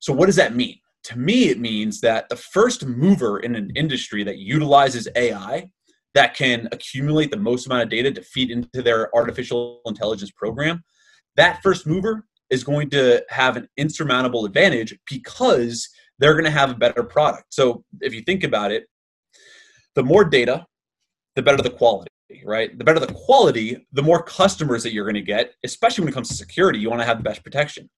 Speaker 2: So, what does that mean? to me, it means that the first mover in an industry that utilizes AI that can accumulate the most amount of data to feed into their artificial intelligence program, that first mover is going to have an insurmountable advantage because they're going to have a better product. So if you think about it, the more data, the better the quality, right? The better the quality, the more customers that you're going to get, especially when it comes to security, you want to have the best protection.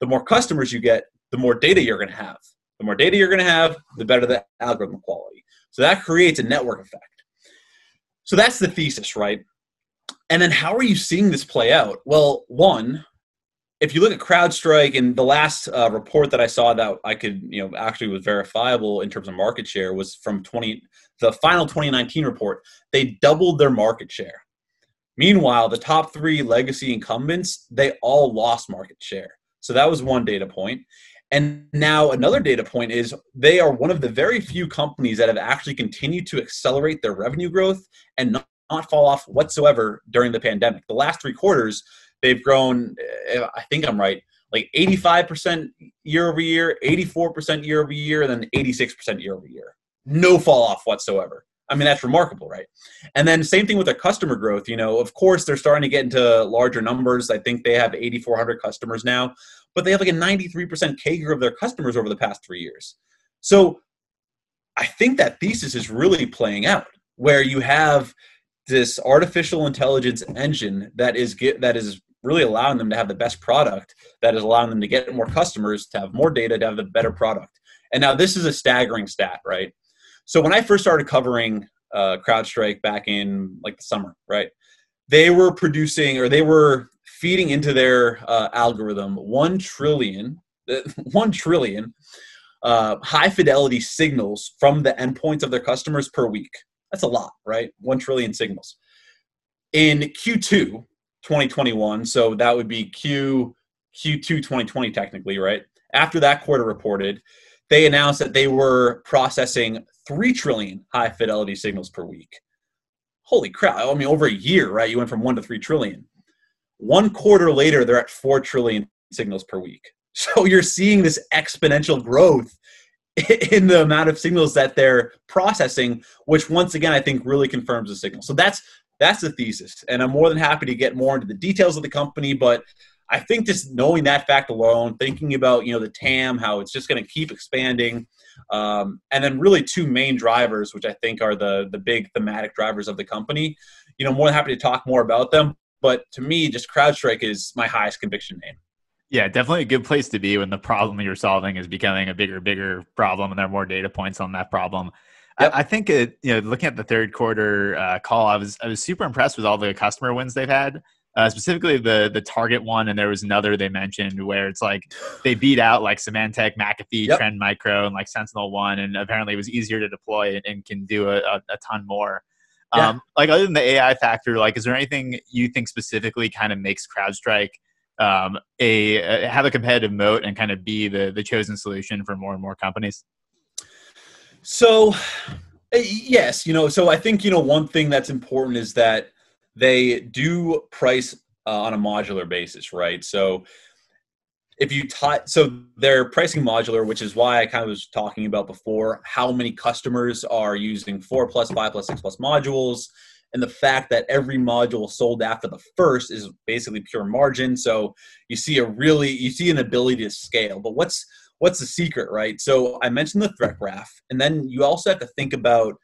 Speaker 2: The more customers you get, the more data you're going to have. The more data you're going to have, the better the algorithm quality. So that creates a network effect. So that's the thesis, right? And then how are you seeing this play out? Well, one, if you look at CrowdStrike and the last uh, report that I saw that I could, you know, actually was verifiable in terms of market share was from 20, the final 2019 report. They doubled their market share. Meanwhile, the top three legacy incumbents, they all lost market share. So that was one data point. And now another data point is they are one of the very few companies that have actually continued to accelerate their revenue growth and not, not fall off whatsoever during the pandemic. The last three quarters, they've grown, I think I'm right, like 85% year over year, 84% year over year, and then 86% year over year. No fall off whatsoever. I mean, that's remarkable, right? And then same thing with their customer growth. You know, of course, they're starting to get into larger numbers. I think they have 8,400 customers now but they have like a 93% CAGR of their customers over the past three years. So I think that thesis is really playing out where you have this artificial intelligence engine that is get, that is really allowing them to have the best product that is allowing them to get more customers to have more data to have the better product and now this is a staggering stat right so when i first started covering uh, crowdstrike back in like the summer right they were producing or they were feeding into their uh, algorithm 1 trillion, *laughs* 1 trillion uh, high fidelity signals from the endpoints of their customers per week. That's a lot, right? 1 trillion signals. In Q2 2021, so that would be Q Q2 2020 technically, right? After that quarter reported, they announced that they were processing 3 trillion high fidelity signals per week. Holy crap. I mean, over a year, right? You went from 1 to 3 trillion. One quarter later, they're at 4 trillion signals per week. *laughs* So you're seeing this exponential growth *laughs* in the amount of signals that they're processing, which once again I think really confirms the signal. So that's that's the thesis, and I'm more than happy to get more into the details of the company. But I think just knowing that fact alone, thinking about you know the TAM, how it's just going to keep expanding, um, and then really two main drivers, which I think are the the big thematic drivers of the company. You know, more than happy to talk more about them. But to me, just CrowdStrike is my highest conviction name.
Speaker 1: Yeah, definitely a good place to be when the problem you're solving is becoming a bigger, bigger problem, and there are more data points on that problem. Yep. I, I, think it, you know, looking at the third quarter uh, call, I was I was super impressed with all the customer wins they've had. Uh, specifically the the Target one, and there was another they mentioned where it's like they beat out like Symantec, McAfee, yep. Trend Micro, and like Sentinel One, and apparently it was easier to deploy and, and can do a, a, a ton more. Yeah. Um, like other than the AI factor, like is there anything you think specifically kind of makes CrowdStrike um, a, a, have a competitive moat and kind of be the the chosen solution for more and more companies?
Speaker 2: So, eh, yes, you know, so I think you know one thing that's important is that they do price uh, on a modular basis, right? So if you tie so they're pricing modular which is why i kind of was talking about before how many customers are using four plus five plus six plus modules and the fact that every module sold after the first is basically pure margin so you see a really you see an ability to scale but what's what's the secret right so i mentioned the threat graph and then you also have to think about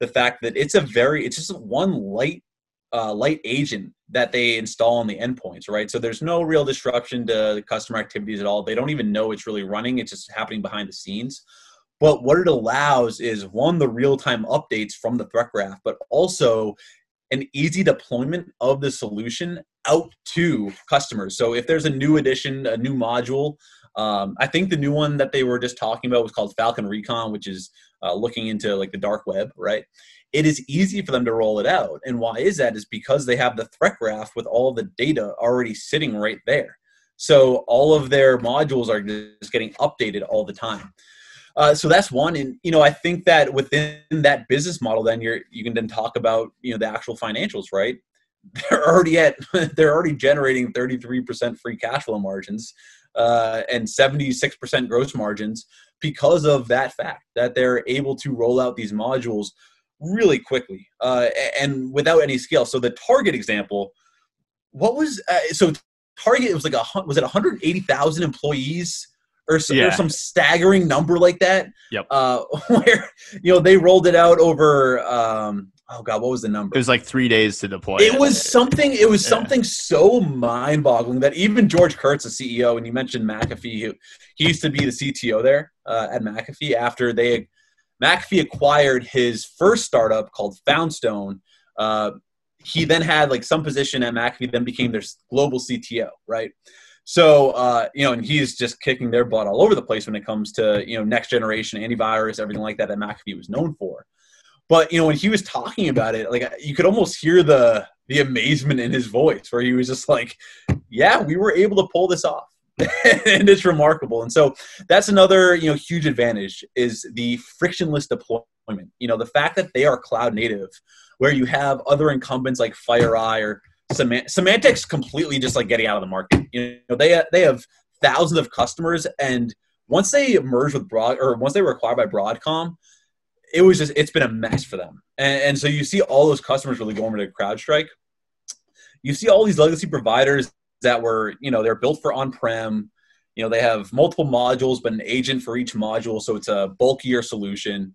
Speaker 2: the fact that it's a very it's just one light uh, light agent that they install on the endpoints, right? So there's no real disruption to customer activities at all. They don't even know it's really running, it's just happening behind the scenes. But what it allows is one, the real time updates from the threat graph, but also an easy deployment of the solution out to customers. So if there's a new addition, a new module, um, I think the new one that they were just talking about was called Falcon Recon, which is uh, looking into like the dark web, right? It is easy for them to roll it out. And why is that? Is because they have the threat graph with all the data already sitting right there. So all of their modules are just getting updated all the time. Uh, so that's one, and you know I think that within that business model, then you're you can then talk about you know the actual financials, right? *laughs* They're already at *laughs* they're already generating 33% free cash flow margins uh, and 76% gross margins because of that fact that they're able to roll out these modules really quickly uh, and without any scale. So the Target example, what was uh, so Target? It was like a was it 180,000 employees or some, yeah. or some staggering number like that.
Speaker 1: Yep.
Speaker 2: Uh, *laughs* where you know they rolled it out over. Um, oh god, what was the number?
Speaker 1: It was like three days to deploy.
Speaker 2: It, it. was something. It was yeah. something so mind-boggling that even George Kurtz, the CEO, and you mentioned McAfee, he, he used to be the CTO there uh, at McAfee after they McAfee acquired his first startup called Foundstone. Uh, he then had like some position at McAfee, then became their global CTO, right? So uh, you know, and he's just kicking their butt all over the place when it comes to you know next generation antivirus, everything like that that McAfee was known for. But you know, when he was talking about it, like you could almost hear the the amazement in his voice, where he was just like, "Yeah, we were able to pull this off." *laughs* and it's remarkable. And so that's another you know huge advantage is the frictionless deployment. You know the fact that they are cloud native, where you have other incumbents like FireEye or Semant- Symantec's completely just like getting out of the market. You know they they have thousands of customers, and once they merged with Broad or once they were acquired by Broadcom, it was just it's been a mess for them. And, and so you see all those customers really going to CrowdStrike. You see all these legacy providers that were you know they're built for on-prem. You know they have multiple modules but an agent for each module so it's a bulkier solution.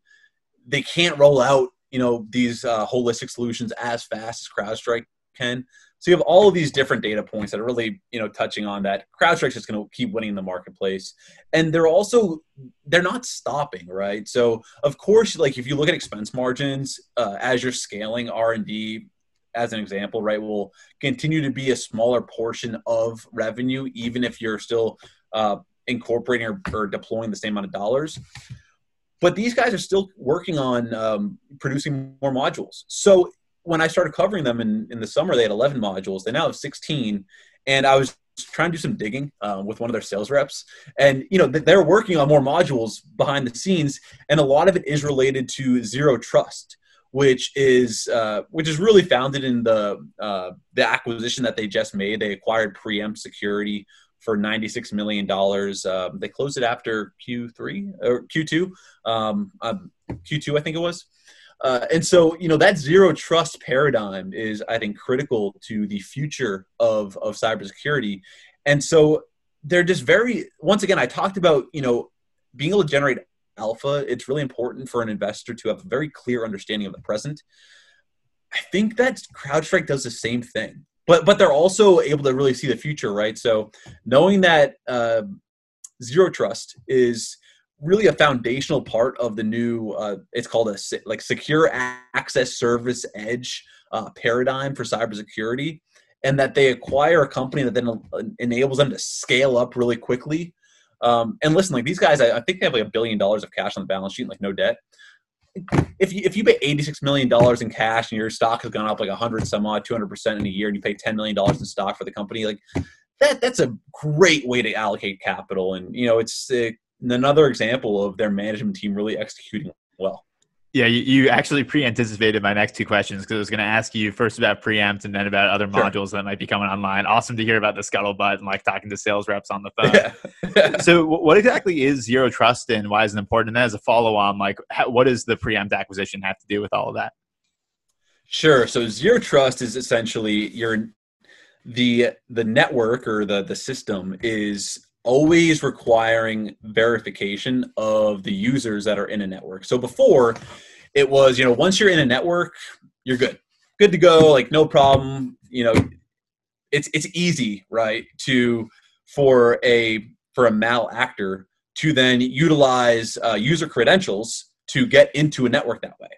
Speaker 2: They can't roll out you know these uh, holistic solutions as fast as crowdstrike can. So you have all of these different data points that are really you know touching on that. Crowdstrike's just going to keep winning the marketplace. And they're also they're not stopping right? So of course like if you look at expense margins uh, as you're scaling r&d as an example, right, will continue to be a smaller portion of revenue, even if you're still uh, incorporating or, or, deploying the same amount of dollars. But these guys are still working on um, producing more modules. So when I started covering them in, in the summer, they had 11 modules. They now have 16. And I was trying to do some digging uh, with one of their sales reps and you know they're working on more modules behind the scenes and a lot of it is related to zero trust which is uh, which is really founded in the uh, the acquisition that they just made. They acquired Preempt Security for ninety six million dollars. Um, they closed it after Q three or Q two, um, um, Q two I think it was. Uh, and so, you know, that zero trust paradigm is, I think, critical to the future of, of cybersecurity. And so they're just very, once again, I talked about, you know, being able to generate alpha, it's really important for an investor to have a very clear understanding of the present. I think that CrowdStrike does the same thing, but but they're also able to really see the future, right? So knowing that uh, zero trust is really a foundational part of the new uh, it's called a like secure access service edge uh, paradigm for cybersecurity and that they acquire a company that then enables them to scale up really quickly um, and listen like these guys I, I, think they have like a billion dollars of cash on the balance sheet like no debt if you if you pay 86 million dollars in cash and your stock has gone up like 100 some odd 200 percent in a year and you pay 10 million dollars in stock for the company like that that's a great way to allocate capital and you know it's uh, another example of their management team really executing well.
Speaker 1: Yeah, you, you actually pre-anticipated my next two questions because I was going to ask you first about preempt and then about other sure. modules that might be coming online. Awesome to hear about the scuttlebutt and like talking to sales reps on the phone. Yeah. *laughs* so, what exactly is zero trust and why is it important? And then as a follow-on, like, how, what does the preempt acquisition have to do with all of that?
Speaker 2: Sure. So, zero trust is essentially your the the network or the the system is always requiring verification of the users that are in a network. So before it was, you know, once you're in a network, you're good. Good to go, like no problem, you know, it's it's easy, right, to for a for a mal actor to then utilize uh, user credentials to get into a network that way.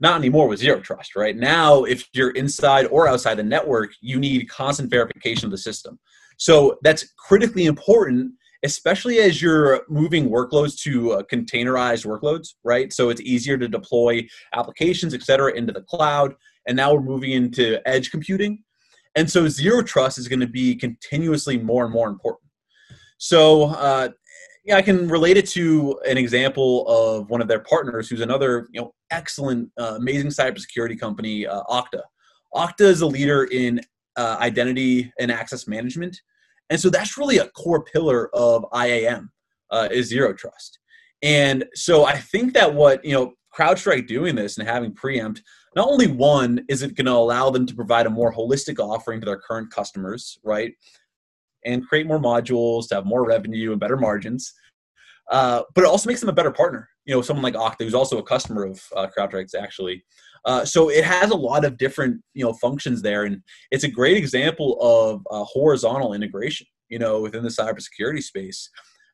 Speaker 2: Not anymore with zero trust, right? Now, if you're inside or outside the network, you need constant verification of the system. So that's critically important, especially as you're moving workloads to uh, containerized workloads, right? So it's easier to deploy applications, et cetera, into the cloud. And now we're moving into edge computing. And so zero trust is going to be continuously more and more important. So, uh, yeah, I can relate it to an example of one of their partners, who's another, you know, excellent, uh, amazing cybersecurity company, uh, Okta. Okta is a leader in uh, identity and access management. And so that's really a core pillar of IAM uh, is zero trust. And so I think that what, you know, CrowdStrike doing this and having preempt, not only one, is it going to allow them to provide a more holistic offering to their current customers, right? And create more modules to have more revenue and better margins. Uh, but it also makes them a better partner. You know, someone like Okta, who's also a customer of uh, CrowdStrike's actually, uh, so it has a lot of different you know functions there, and it's a great example of uh, horizontal integration. You know, within the cybersecurity space,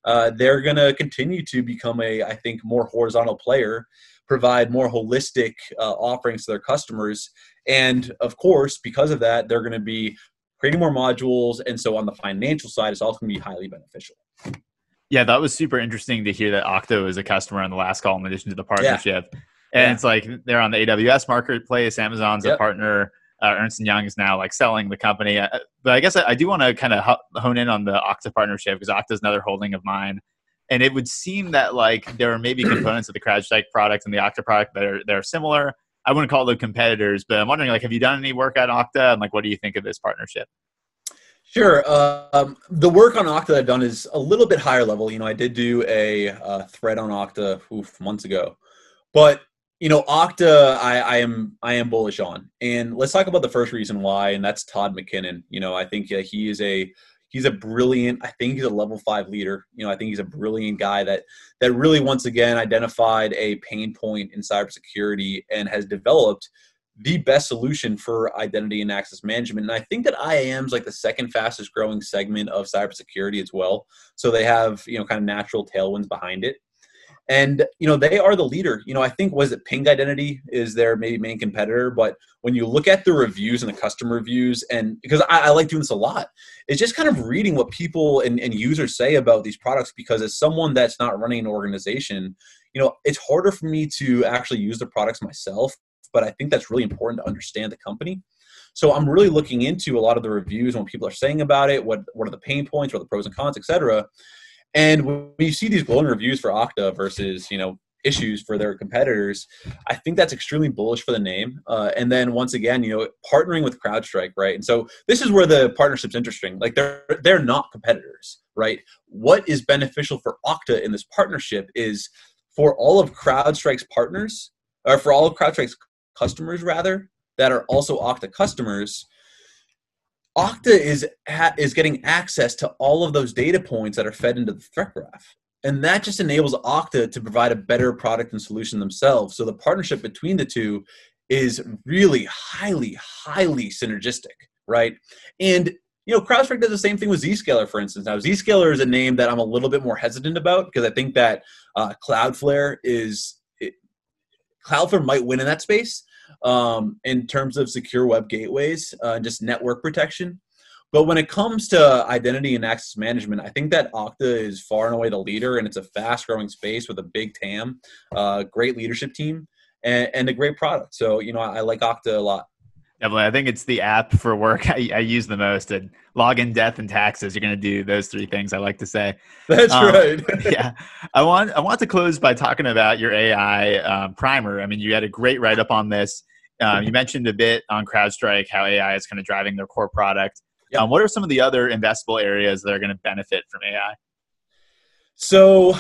Speaker 2: uh, they're going to continue to become a, I think, more horizontal player, provide more holistic uh, offerings to their customers, and of course, because of that, they're going to be creating more modules, and so on the financial side, it's also going to be highly beneficial.
Speaker 1: Yeah, that was super interesting to hear that Okta is a customer on the last call in addition to the partnership. Yeah and yeah. it's like they're on the AWS marketplace. Amazon's yep. a partner. Uh, Ernst and Young is now like selling the company. Uh, but I guess I, I do want to kind of hone in on the Okta partnership because Okta is another holding of mine. And it would seem that like there are maybe components of the CrowdStrike product and the Okta product that are that are similar. I wouldn't call them competitors, but I'm wondering like, have you done any work at Okta, and like, what do you think of this partnership?
Speaker 2: Sure. Um, the work on Okta I've done is a little bit higher level. You know, I did do a, a thread on Okta oof, months ago, but you know, Okta, I, I, am I am bullish on, and let's talk about the first reason why, and that's Todd McKinnon. You know, I think uh, he is a he's a brilliant. I think he's a level five leader. You know, I think he's a brilliant guy that that really once again identified a pain point in cybersecurity and has developed the best solution for identity and access management. And I think that IAM is like the second fastest growing segment of cybersecurity as well. So they have you know kind of natural tailwinds behind it and you know they are the leader. You know i think was it ping identity is their maybe main competitor but when you look at the reviews and the customer reviews and because I, I, like doing this a lot it's just kind of reading what people and, and users say about these products because as someone that's not running an organization you know it's harder for me to actually use the products myself but i think that's really important to understand the company. So i'm really looking into a lot of the reviews and what people are saying about it what what are the pain points what are the pros and cons etc and when you see these glowing reviews for Okta versus, you know, issues for their competitors, I think that's extremely bullish for the name. Uh, and then once again, you know, partnering with CrowdStrike, right? And so this is where the partnership's interesting. Like they're they're not competitors, right? What is beneficial for Okta in this partnership is for all of CrowdStrike's partners, or for all of CrowdStrike's customers rather, that are also Okta customers, Okta is ha- is getting access to all of those data points that are fed into the threat graph. And that just enables Okta to provide a better product and solution themselves. So the partnership between the two is really highly, highly synergistic, right? And you know, CrowdStrike does the same thing with Zscaler, for instance. Now, Zscaler is a name that I'm a little bit more hesitant about because I think that uh, Cloudflare is it, Cloudflare might win in that space um, in terms of secure web gateways uh, and just network protection. But when it comes to identity and access management, I think that Okta is far and away the leader, and it's a fast-growing space with a big TAM, uh, great leadership team, and, and a great product. So, you know, I, I like Okta a lot.
Speaker 1: Definitely. I think it's the app for work *laughs* I, I use the most. And login, death, and taxes. You're going to do those three things. I like to say.
Speaker 2: That's um, right. *laughs*
Speaker 1: yeah. I want I want to close by talking about your AI um, primer. I mean, you had a great write up on this. Um, you mentioned a bit on CrowdStrike how AI is kind of driving their core product. Yep. Um, what are some of the other investable areas that are going to benefit from AI?
Speaker 2: So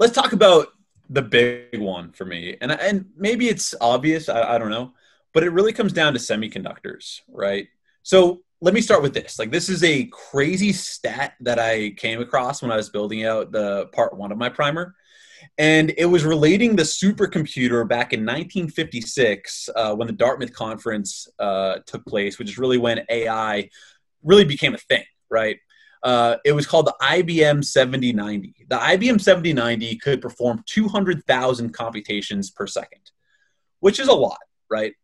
Speaker 2: let's talk about the big one for me, and and maybe it's obvious. I, I don't know but it really comes down to semiconductors, right? So let me start with this. Like, this is a crazy stat that I came across when I was building out the part one of my primer. And it was relating the supercomputer back in 1956 uh, when the Dartmouth conference uh, took place, which is really when AI really became a thing, right? Uh, it was called the IBM 7090. The IBM 7090 could perform 200,000 computations per second, which is a lot, right?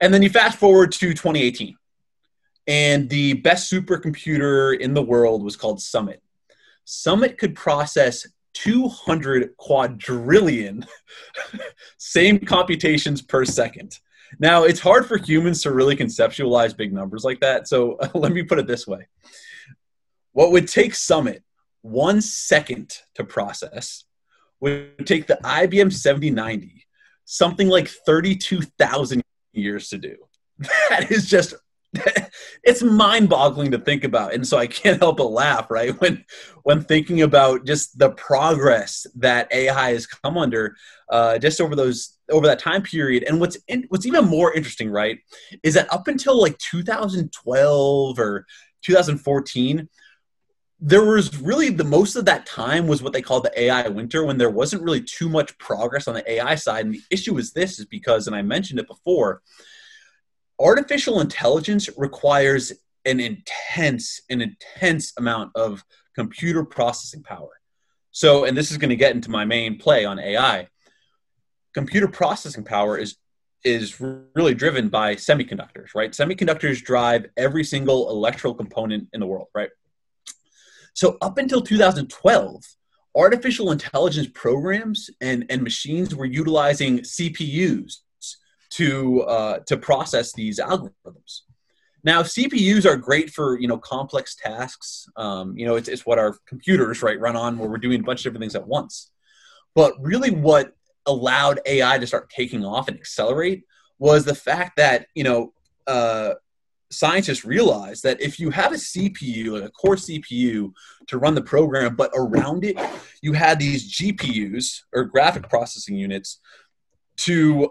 Speaker 2: And then you fast forward to 2018, and the best supercomputer in the world was called Summit. Summit could process 200 quadrillion *laughs* same computations per second. Now, it's hard for humans to really conceptualize big numbers like that. So uh, *laughs* let me put it this way What would take Summit one second to process would take the IBM 7090 something like 32,000 years to do. *laughs* That is just *laughs* it's mind-boggling to think about. And so i can't *laughs* help but laugh right? When when thinking about just the progress that ai has come under uh, just over those over that time period. And what's in, what's even more interesting right is that up until like 2012 or 2014 there was really the most of that time was what they called the AI winter when there wasn't really too much progress on the AI side. And the issue is this is because, and I mentioned it before, artificial intelligence requires an intense, an intense amount of computer processing power. So, and this is going to get into my main play on AI. Computer processing power is is really driven by semiconductors, right? Semiconductors drive every single electrical component in the world, right? So up until 2012, artificial intelligence programs and, and machines were utilizing CPUs to uh, to process these algorithms. Now CPUs are great for you know complex tasks. Um, you know it's, it's what our computers right run on where we're doing a bunch of different things at once. But really, what allowed AI to start taking off and accelerate was the fact that you know uh, scientists realized that if you have a CPU, like a core CPU, to run the program, but around it you had these GPUs or graphic processing units to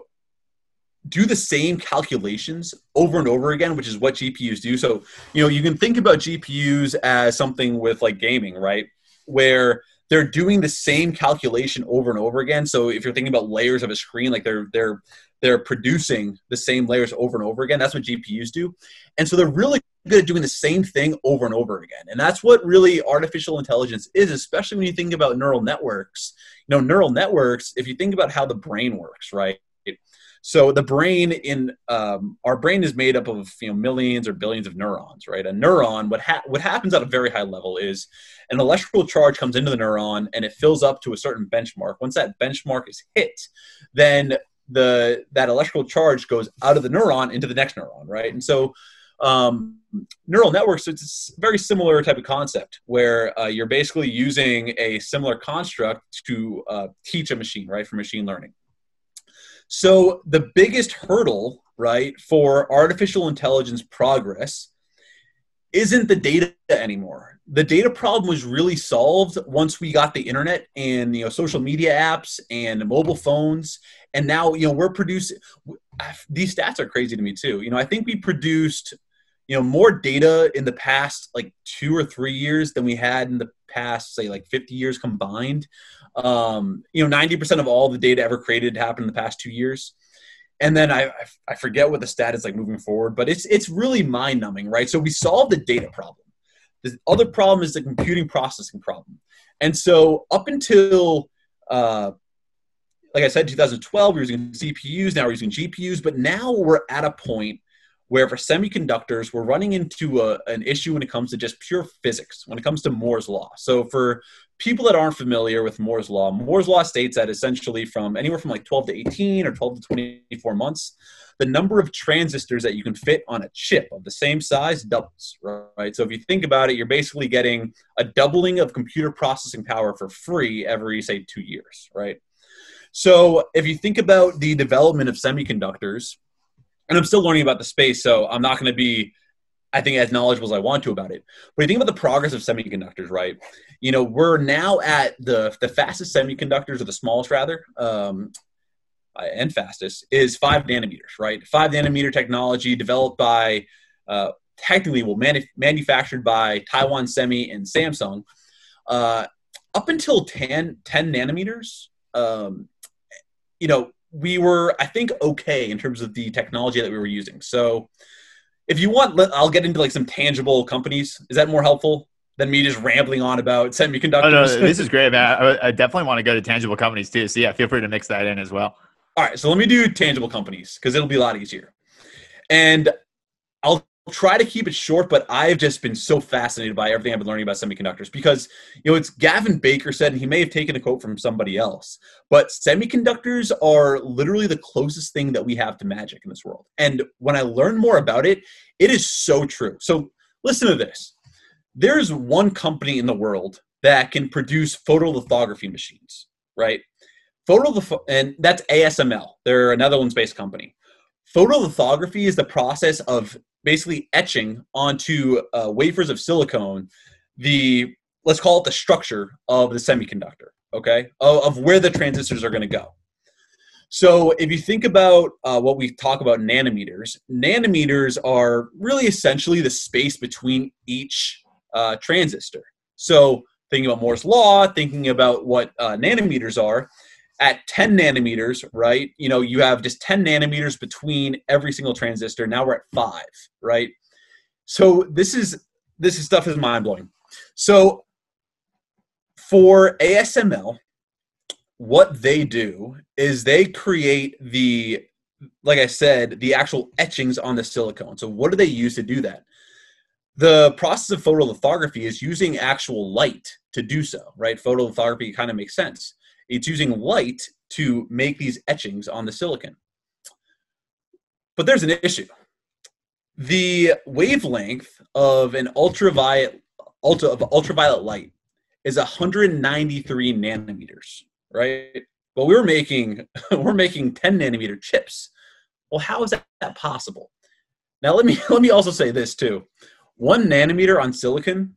Speaker 2: do the same calculations over and over again, which is what GPUs do. So, you know, you can think about GPUs as something with like gaming, right? Where they're doing the same calculation over and over again. So if you're thinking about layers of a screen, like they're they're they're producing the same layers over and over again. That's what GPUs do. And so they're really good at doing the same thing over and over again. And that's what really artificial intelligence is, especially when you think about neural networks. You know, neural networks, if you think about how the brain works, right? So the brain in um, our brain is made up of you know millions or billions of neurons, right? A neuron, what ha- what happens at a very high level is an electrical charge comes into the neuron and it fills up to a certain benchmark. Once that benchmark is hit, then the that electrical charge goes out of the neuron into the next neuron, right? And so um, neural networks it's a very similar type of concept where uh, you're basically using a similar construct to uh, teach a machine, right, for machine learning. So the biggest hurdle, right, for artificial intelligence progress isn't the data anymore. The data problem was really solved once we got the internet and you know social media apps and mobile phones and now you know we're producing these stats are crazy to me too. You know, I think we produced you know more data in the past like 2 or 3 years than we had in the past say like 50 years combined. Um, you know, 90% of all the data ever created happened in the past 2 years. and then I I forget what the stat is like moving forward, but it's it's really mind numbing, right? So we solved the data problem. The other problem is the computing processing problem, and so up until uh, like I said, 2012, we were using CPUs. Now we're using GPUs, but now we're at a point where for semiconductors, we're running into a, an issue when it comes to just pure physics, when it comes to Moore's law. So for people that aren't familiar with Moore's law, Moore's law states that essentially from anywhere from like 12 to 18 or 12 to 24 months, the number of transistors that you can fit on a chip of the same size doubles, right? So if you think about it, you're basically getting a doubling of computer processing power for free every, say, two years, right? So if you think about the development of semiconductors, and I'm still learning about the space, so I'm not going to be, I think, as knowledgeable as I want to about it. But you think about the progress of semiconductors, right? You know, we're now at the the fastest semiconductors, or the smallest rather, um, uh, and fastest is five nanometers, right? Five nanometer technology developed by, uh, technically, well, manu- manufactured by Taiwan Semi and Samsung. Uh, up until 10, 10 nanometers, um, you know, we were, I think, okay in terms of the technology that we were using. So, if you want, I'll get into like some tangible companies. Is that more helpful than me just rambling on about semiconductors? Oh, no, *laughs*
Speaker 1: this is great, man. I, I definitely want to go to tangible companies too. So yeah, feel free to mix that in as well.
Speaker 2: All right, so let me do tangible companies because it'll be a lot easier. And try to keep it short, but I've just been so fascinated by everything I've been learning about semiconductors because you know it's Gavin Baker said, and he may have taken a quote from somebody else, but semiconductors are literally the closest thing that we have to magic in this world. And when I learn more about it, it is so true. So listen to this. There's one company in the world that can produce photolithography machines, right? Photolith- and that's ASML. They're a Netherlands-based company. Photolithography is the process of basically etching onto uh, wafers of silicone the let's call it the structure of the semiconductor okay? Of, of where the transistors are going to go. So if you think about uh, what we talk about nanometers nanometers are really essentially the space between each uh, transistor. So thinking about moore's law thinking about what uh, nanometers are at 10 nanometers, right? You know, you have just 10 nanometers between every single transistor. Now we're at five, right? So this is this is stuff is mind blowing. So for ASML, what they do is they create the like I said, the actual etchings on the silicone. So what do they use to do that? The process of photolithography is using actual light to do so, right? Photolithography kind of makes sense. It's using light to make these etchings on the silicon. But there's an issue. The wavelength of an ultraviolet ultra, of ultraviolet light is 193 nanometers, right? But we're making *laughs* we're making 10 nanometer chips. Well, how is that possible? Now let me *laughs* let me also say this too. One nanometer on silicon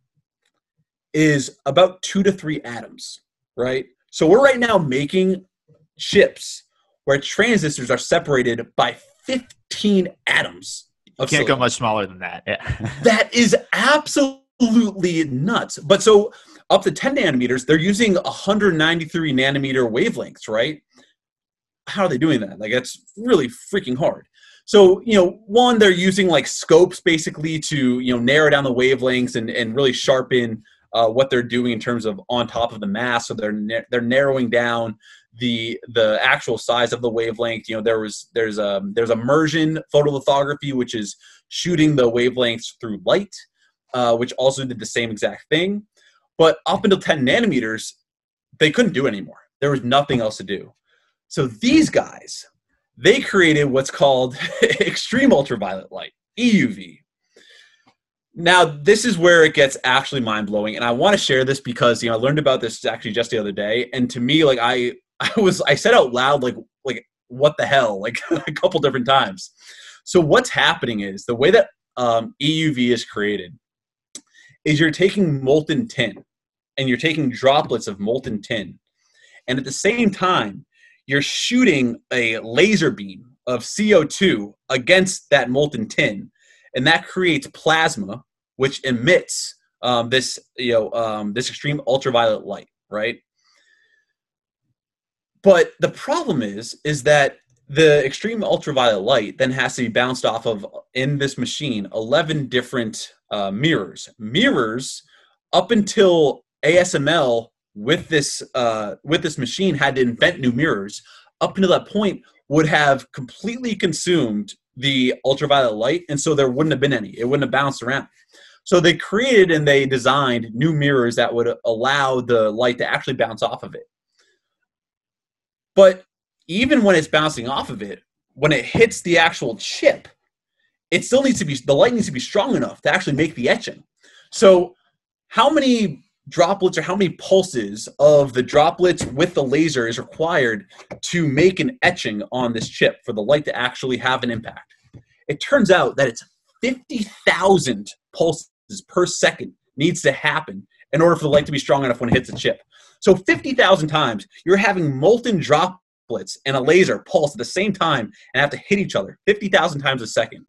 Speaker 2: is about two to three atoms, right? So we're right now making chips where transistors are separated by 15 atoms.
Speaker 1: You can't silicon. go much smaller than that. Yeah. *laughs*
Speaker 2: that is absolutely nuts. But so up to 10 nanometers, they're using 193 nanometer wavelengths, right? How are they doing that? Like, that's really freaking hard. So, you know, one, they're using like scopes basically to, you know, narrow down the wavelengths and, and really sharpen uh, what they're doing in terms of on top of the mass. So they're na- they're narrowing down the the actual size of the wavelength. You know, there was there's a there's immersion photolithography, which is shooting the wavelengths through light, uh, which also did the same exact thing. But up until 10 nanometers, they couldn't do anymore. There was nothing else to do. So these guys, they created what's called *laughs* extreme ultraviolet light, EUV, now, this is where it gets actually mind blowing, and I want to share this because you know I learned about this actually just the other day, and to me, like I, *laughs* I was I said out loud like like what the hell like *laughs* a couple different times. So what's happening is the way that um, EUV is created is you're taking molten tin and you're taking droplets of molten tin, and at the same time you're shooting a laser beam of CO2 against that molten tin and that creates plasma, which emits um, this you know um, this extreme ultraviolet light, right? But the problem is is that the extreme ultraviolet light then has to be bounced off of in this machine 11 different uh, mirrors mirrors up until asml with this uh, with this machine had to invent new mirrors up until that point would have completely consumed the ultraviolet light and so there wouldn't have been any. It wouldn't have bounced around. So they created and they designed new mirrors that would allow the light to actually bounce off of it. But even when it's bouncing off of it, when it hits the actual chip, it still needs to be the light needs to be strong enough to actually make the etching. So, how many droplets or how many pulses of the droplets with the laser is required to make an etching on this chip for the light to actually have an impact? It turns out that it's 50,000 pulses per second needs to happen in order for the light to be strong enough when it hits the chip. So 50,000 times you're having molten droplets and a laser pulse at the same time and have to hit each other 50,000 times a second.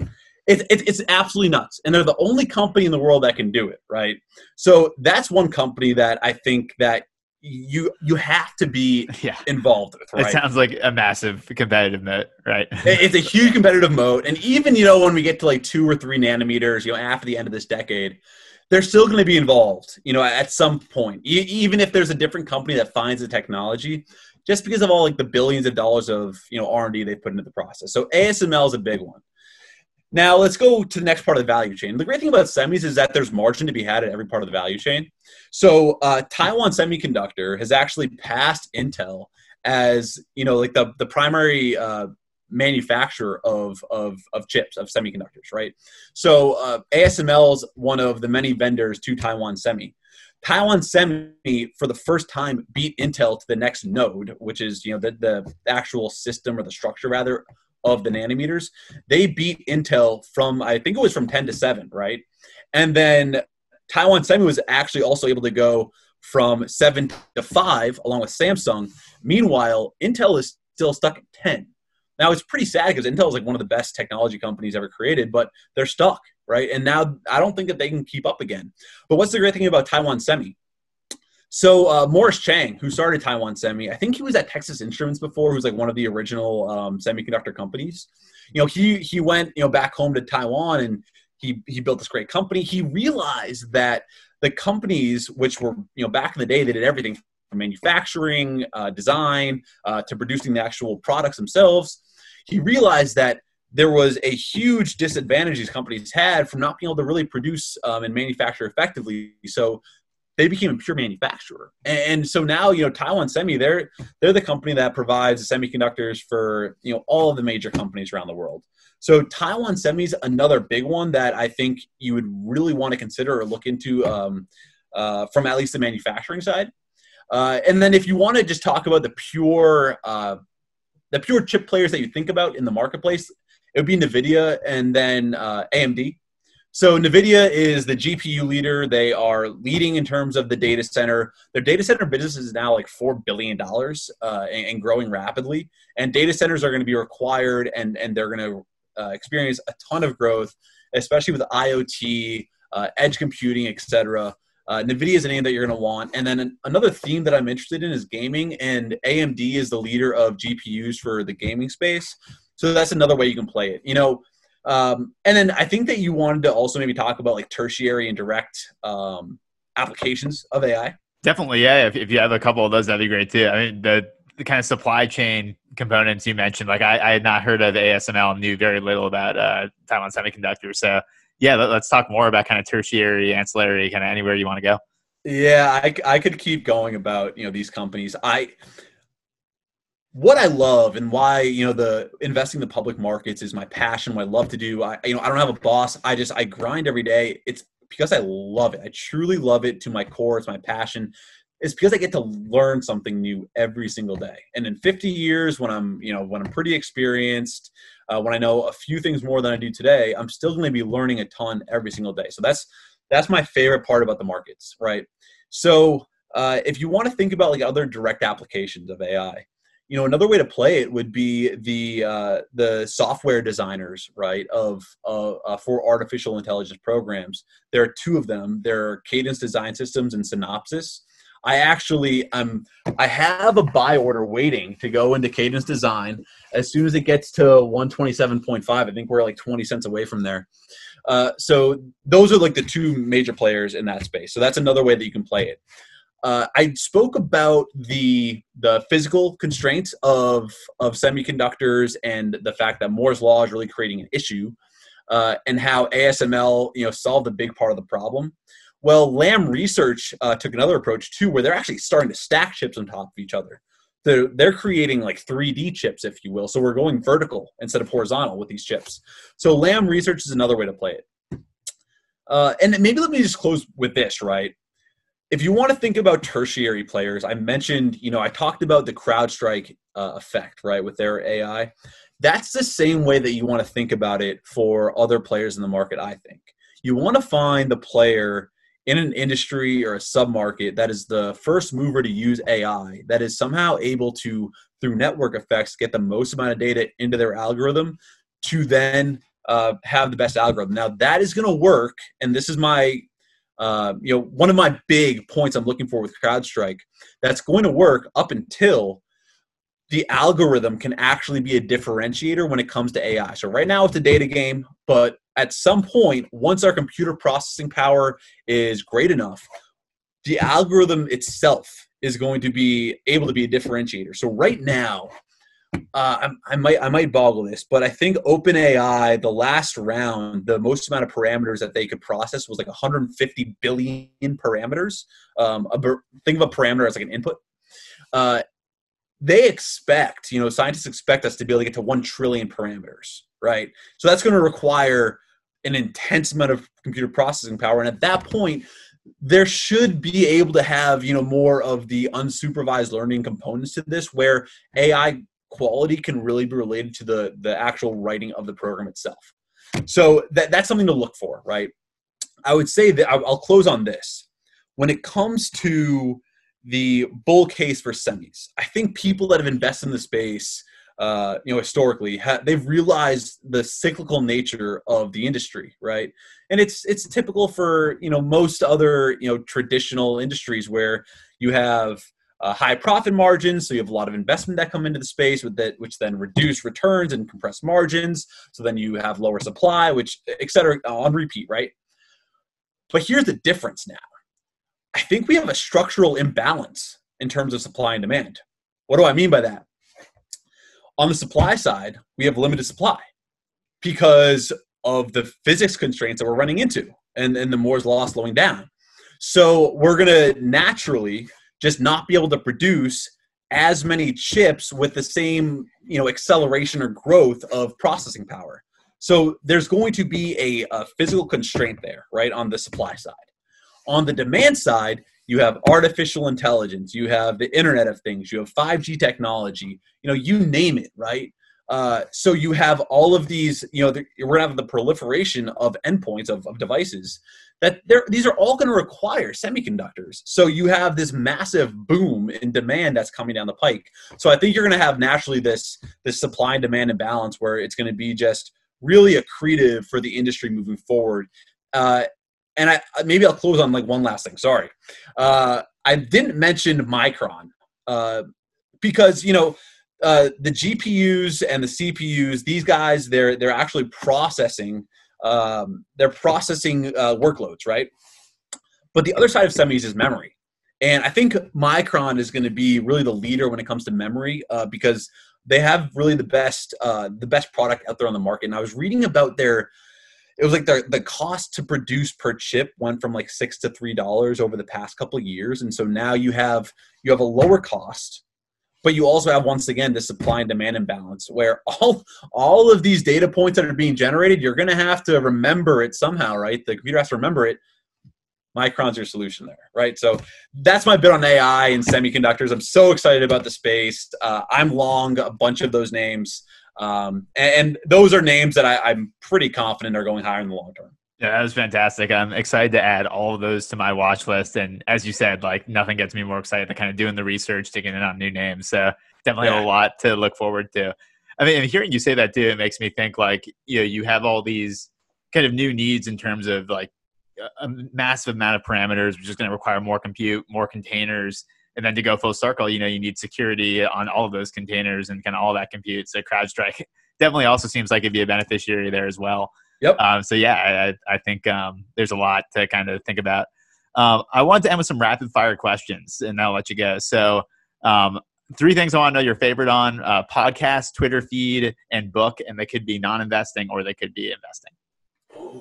Speaker 2: It's, it's, it's absolutely nuts. And they're the only company in the world that can do it, right? So that's one company that I think that you you have to be *laughs* yeah. involved with. Right?
Speaker 1: It sounds like a massive competitive moat, right?
Speaker 2: it's a huge competitive moat, and even you know when we get to like two or three nanometers, you know, after the end of this decade, they're still going to be involved. You know, at some point, even if there's a different company that finds the technology, just because of all like the billions of dollars of you know r&d they've put into the process so asml is a big one now let's go to the next part of the value chain. The great thing about semis is that there's margin to be had at every part of the value chain. So uh, taiwan semiconductor has actually passed intel as you know like the, the primary uh, manufacturer of, of, of chips of semiconductors right? So uh, asml is one of the many vendors to taiwan semi. Taiwan Semi for the first time beat Intel to the next node, which is you know the, the actual system or the structure rather of the nanometers. They beat Intel from I think it was from 10 to 7, right? And then Taiwan Semi was actually also able to go from 7 to 5 along with Samsung. Meanwhile, Intel is still stuck at 10. Now it's pretty sad because Intel is like one of the best technology companies ever created, but they're stuck, right? And now I don't think that they can keep up again. But what's the great thing about Taiwan Semi? So uh, Morris Chang, who started Taiwan Semi, I think he was at Texas Instruments before, who's like one of the original um, semiconductor companies. You know, he he went you know back home to Taiwan and he he built this great company. He realized that the companies which were you know back in the day they did everything from manufacturing, uh, design uh, to producing the actual products themselves he realized that there was a huge disadvantage these companies had from not being able to really produce um, and manufacture effectively. So they became a pure manufacturer. And so now, you know, Taiwan Semi, they're they're the company that provides the semiconductors for you know all of the major companies around the world. So Taiwan Semi is another big one that I think you would really want to consider or look into um, uh, from at least the manufacturing side. Uh, and then if you want to just talk about the pure uh, the pure chip players that you think about in the marketplace, it would be NVIDIA and then uh, AMD. So NVIDIA is the GPU leader. They are leading in terms of the data center. Their data center business is now like $4 billion uh, and, and, growing rapidly. And data centers are going to be required and, and they're going to uh, experience a ton of growth, especially with IoT, uh, edge computing, et cetera. Uh, NVIDIA is a name that you're going to want. And then an, another theme that I'm interested in is gaming, and AMD is the leader of GPUs for the gaming space. So that's another way you can play it. You know, um, and then I think that you wanted to also maybe talk about like tertiary and direct um, applications of AI.
Speaker 1: Definitely, yeah. If, if you have a couple of those, that'd be great too. I mean, the the kind of supply chain components you mentioned, like I, I had not heard of ASML, knew very little about uh, Taiwan Semiconductor. So yeah, let, us talk more about kind of tertiary, ancillary, kind of anywhere you want to go.
Speaker 2: Yeah, I, I could keep going about you know these companies. I what I love and why you know the investing in the public markets is my passion. What I love to do. I you know I don't have a boss. I just I grind every day. It's because I love it. I truly love it to my core. It's my passion. It's because I get to learn something new every single day. And in 50 years, when I'm you know when I'm pretty experienced, uh, when I know a few things more than I do today, I'm still going to be learning a ton every single day. So that's that's my favorite part about the markets, right? So uh, if you want to think about like other direct applications of AI, you know another way to play it would be the uh, the software designers right of uh, uh, for artificial intelligence programs there are two of them there are cadence design systems and synopsys I actually um I have a buy order waiting to go into Cadence Design as soon as it gets to 127.5. I think we're like 20 cents away from there. Uh, so those are like the two major players in that space. So that's another way that you can play it. Uh, I spoke about the the physical constraints of of semiconductors and the fact that Moore's law is really creating an issue, uh, and how ASML you know solved a big part of the problem. Well, Lam Research uh, took another approach too, where they're actually starting to stack chips on top of each other. They're, they're creating like 3D chips, if you will. So we're going vertical instead of horizontal with these chips. So Lam Research is another way to play it. Uh, and maybe let me just close with this, right? If you want to think about tertiary players, I mentioned, you know, I talked about the CrowdStrike uh, effect, right, with their AI. That's the same way that you want to think about it for other players in the market, I think. You want to find the player in an industry or a submarket that is the first mover to use AI, that is somehow able to, through network effects, get the most amount of data into their algorithm to then uh, have the best algorithm. Now that is going to work, and this is my, uh, you know, one of my big points I'm looking for with CrowdStrike. That's going to work up until the algorithm can actually be a differentiator when it comes to AI. So right now it's a data game, but at some point, once our computer processing power is great enough, the algorithm itself is going to be able to be a differentiator. So right now, uh, I, I, might I might boggle this, but I think OpenAI the last round, the most amount of parameters that they could process was like 150 billion parameters. Um, a, think of a parameter as like an input. Uh, they expect, you know, scientists expect us to be able to get to 1 trillion parameters, right? So that's going to require an intense amount of computer processing power. And at that point, there should be able to have, you know, more of the unsupervised learning components to this where AI quality can really be related to the, the actual writing of the program itself. So that, that's something to look for, right? I would say that I'll close on this. When it comes to the bull case for semis. I think people that have invested in the space, uh, you know, historically, ha- they've realized the cyclical nature of the industry, right? And it's it's typical for you know most other you know traditional industries where you have uh, high profit margins, so you have a lot of investment that come into the space with that, which then reduce returns and compress margins. So then you have lower supply, which et cetera on repeat, right? But here's the difference now I think we have a structural imbalance in terms of supply and demand. What do I mean by that? On the supply side, we have limited supply because of the physics constraints that we're running into and, and the Moore's law slowing down. So we're going to naturally just not be able to produce as many chips with the same you know acceleration or growth of processing power. So there's going to be a, a physical constraint there, right, on the supply side. On the demand side, you have artificial intelligence, you have the Internet of Things, you have 5G technology, you know, you name it, right? Uh, so you have all of these, you know, the, we're gonna have the proliferation of endpoints of, of devices that these are all going to require semiconductors. So you have this massive boom in demand that's coming down the pike. So I think you're going to have naturally this this supply and demand imbalance where it's going to be just really accretive for the industry moving forward. Uh, and I maybe I'll close on like one last thing. Sorry, uh, I didn't mention Micron uh, because you know uh, the GPUs and the CPUs. These guys, they're they're actually processing. Um, they're processing uh, workloads, right? But the other side of semis is memory, and I think Micron is going to be really the leader when it comes to memory uh, because they have really the best uh, the best product out there on the market. And I was reading about their it was like the the cost to produce per chip went from like six to three dollars over the past couple of years, and so now you have you have a lower cost, but you also have once again the supply and demand imbalance where *laughs* all all of these data points that are being generated, you're going to have to remember it somehow, right? The computer has to remember it. Micron's your solution there, right? So that's my bit on AI and semiconductors. I'm so excited about the space. Uh, I'm long a bunch of those names. Um, and, and, those are names that I, I'm pretty confident are going higher in the long term.
Speaker 1: Yeah, that was fantastic. I'm excited to add all of those to my watch list. And as you said, like nothing gets me more excited than kind of doing the research, digging in on new names. So definitely yeah. a lot to look forward to. I mean, hearing you say that too, it makes me think like, you know, you have all these kind of new needs in terms of like a massive amount of parameters, which is going to require more compute, more containers. And then to go full circle, you know, you need security on all of those containers and kind of all that compute. So CrowdStrike *laughs* definitely also seems like it'd be a beneficiary there as well.
Speaker 2: Yep.
Speaker 1: Um, so yeah, I, I think um, there's a lot to kind of think about. Um, I wanted to end with some rapid fire questions, and I'll let you go. So, um, three things I want to know your favorite on uh, podcast, Twitter feed, and book, and they could be non-investing or they could be investing.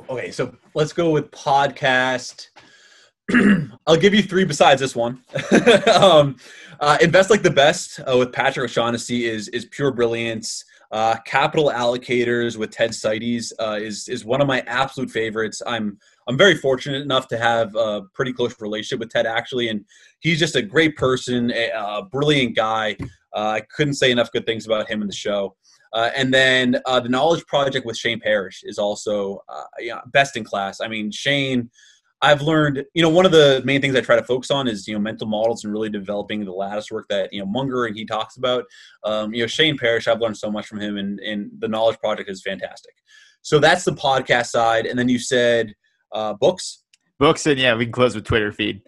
Speaker 2: Okay, so let's go with podcast. *clears throat* I'll give you three besides this one. *laughs* um, uh, Invest like the best uh, with Patrick O'Shaughnessy is is pure brilliance. Uh, Capital Allocators with Ted Seides uh, is is one of my absolute favorites. I'm I'm very fortunate enough to have a pretty close relationship with Ted actually, and he's just a great person, a, a brilliant guy. Uh, I couldn't say enough good things about him in the show. Uh, and then uh, the Knowledge Project with Shane Parrish is also uh, yeah, best in class. I mean, Shane, I've learned, you know, one of the main things I try to focus on is, you know, mental models and really developing the lattice work that, you know, Munger and he talks about. Um, you know, Shane Parrish, I've learned so much from him, and, and the Knowledge Project is fantastic. So that's the podcast side. And then you said uh, books.
Speaker 1: Books, and yeah, we can close with Twitter feed.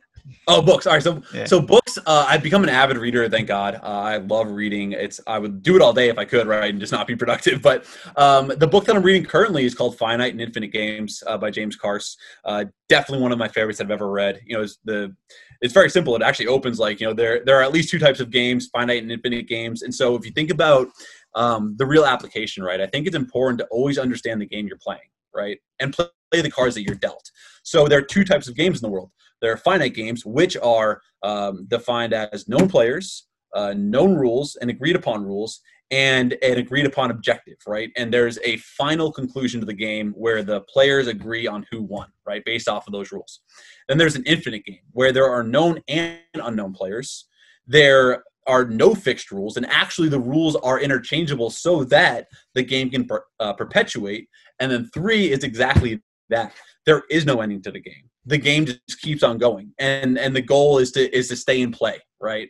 Speaker 2: Oh, books. All right. So, yeah. so books. Uh, I've become an avid reader. Thank God. Uh, I love reading. It's. I would do it all day if I could, right, and just not be *laughs* productive. But um, the book that I'm reading currently is called Finite and Infinite Games uh, by James Carse. Uh, definitely one of my favorites I've ever read. You know, it's the. It's very simple. It actually opens like you know there there are at least two types of games, finite and infinite games. And so if you think about um, the real application, right, I think it's important to always understand the game you're playing, right, and play the cards that you're dealt. So there are two types of games in the world there are finite games, which are um, defined as known players, uh, known rules, and agreed upon rules, and an agreed upon objective, right? And there's a final conclusion to the game where the players agree on who won, right, based off of those rules. Then there's an infinite game where there are known and unknown players. There are no fixed rules, and actually the rules are interchangeable so that the game can per, uh, perpetuate. And then three is exactly that. There is no ending to the game the game just keeps on going. And and the goal is to is to stay in play right?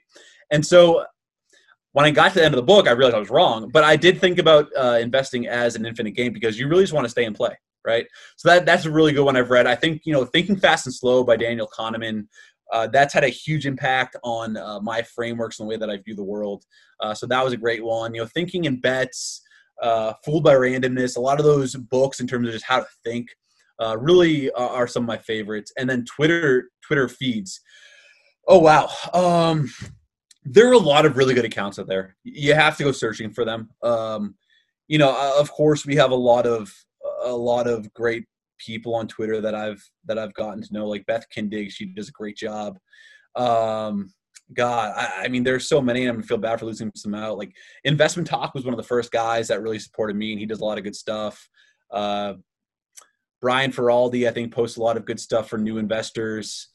Speaker 2: And so when i got to the end of the book i realized i was wrong but i did think about uh, investing as an infinite game because you really just want to stay in play right? So that that's a really good one i've read. I think you know thinking fast and slow by daniel kahneman uh, that's had a huge impact on uh, my frameworks and the way that i view the world. Uh, so that was a great one. You know thinking in bets uh, fooled by randomness a lot of those books in terms of just how to think uh, really are some of my favorites. And then Twitter Twitter feeds. Oh wow, um, there are a lot of really good accounts out there. You have to go searching for them. Um, you know, uh, of course, we have a lot of a lot of great people on Twitter that I've that I've gotten to know, like Beth Kindig. She does a great job. Um, God, I, I, mean, there's so many. and I'm gonna feel bad for losing some out. Like Investment Talk was one of the first guys that really supported me, and he does a lot of good stuff. Uh, Brian Feroldi, I think, posts a lot of good stuff for new investors.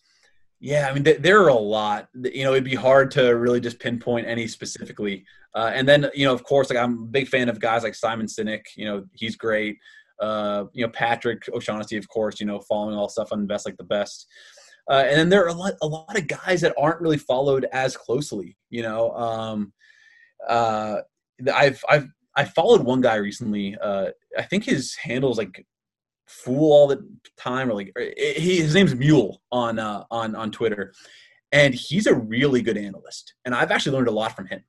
Speaker 2: Yeah, I mean, th- there are a lot. You know, it'd be hard to really just pinpoint any specifically. Uh, and then, you know, of course, like I'm a big fan of guys like Simon Sinek. You know, he's great. Uh, you know, Patrick O'Shaughnessy, of course. You know, following all stuff on Invest Like the Best. Uh, and then there are a lot, a lot of guys that aren't really followed as closely. You know, um, uh, I've I've I followed one guy recently. Uh, I think his handle is like fool all the time or like he, his name's Mule on uh, on on Twitter, and he's a really good analyst, and I've actually learned a lot from him.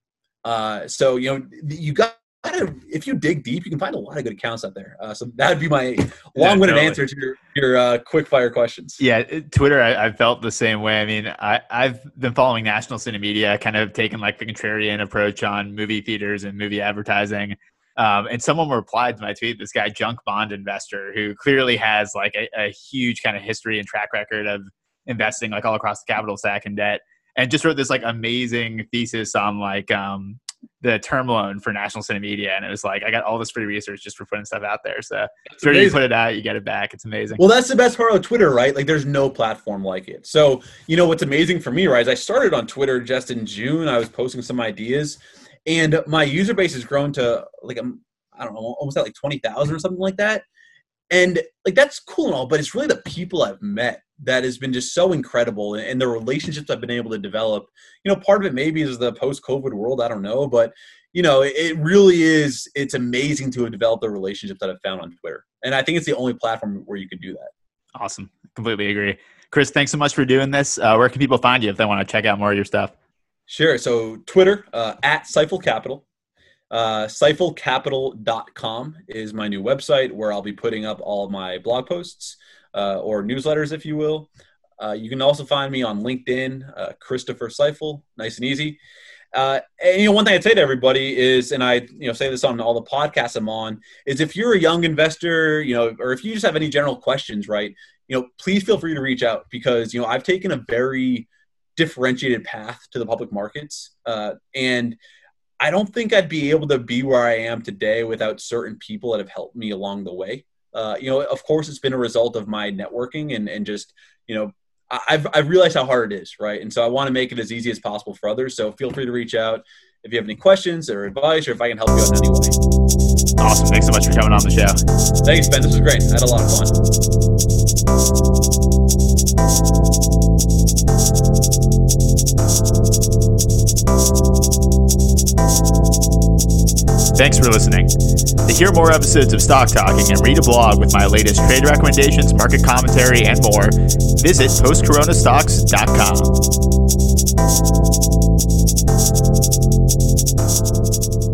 Speaker 2: Uh, so you know you got to if you dig deep, you can find a lot of good accounts out there. Uh, so that would be my long-winded yeah, answer to your your uh, quick fire questions.
Speaker 1: Yeah, Twitter, I, I, felt the same way. I mean, I I've been following National Cinemedia, kind of taking like the contrarian approach on movie theaters and movie advertising. Um, and someone replied to my tweet, this guy, Junk Bond Investor, who clearly has like a, a huge kind of history and track record of investing like all across the capital stack and debt, and just wrote this like amazing thesis on like um, the term loan for National Cinemedia, and it was like I got all this free research just for putting stuff out there. So sure you put it out, you get it back. It's amazing.
Speaker 2: Well, that's the best part of Twitter, right? Like there's no platform like it. So you know what's amazing for me, right? Is I started on Twitter just in June. I was posting some ideas, and my user base has grown to like um, I don't know almost at like twenty thousand or something like that. And like that's cool and all, but it's really the people I've met that has been just so incredible and the relationships I've been able to develop. You know, part of it maybe is the post-COVID world. I don't know, but you know, it really is. It's amazing to have developed the relationships that I've found on Twitter, and I think it's the only platform where you can do that.
Speaker 1: Awesome completely agree. Chris, thanks so much for doing this. Uh, where can people find you if they want to check out more of your stuff?
Speaker 2: Sure. So Twitter uh, at Seifel Capital. Uh, SeifelCapital.com is my new website where I'll be putting up all of my blog posts uh, or newsletters, if you will. Uh, you can also find me on LinkedIn, uh, Christopher Seifel, nice and easy. Uh, and you know, one thing I'd say to everybody is, and I you know say this on all the podcasts I'm on, is if you're a young investor, you know, or if you just have any general questions, right, you know, please feel free to reach out because you know I've taken a very differentiated path to the public markets, uh, and I don't think I'd be able to be where I am today without certain people that have helped me along the way. Uh, you know, of course, it's been a result of my networking and and just you know I've, I've realized how hard it is, right? And so I want to make it as easy as possible for others. So feel free to reach out if you have any questions or advice or if I can help you out in any way.
Speaker 1: Awesome. Thanks so much for coming on the show.
Speaker 2: Thanks, Ben. This was great. I had a lot of
Speaker 1: fun. Thanks for listening. To hear more episodes of Stock Talking and read a blog with my latest trade recommendations, market commentary, and more, visit postcoronastocks.com.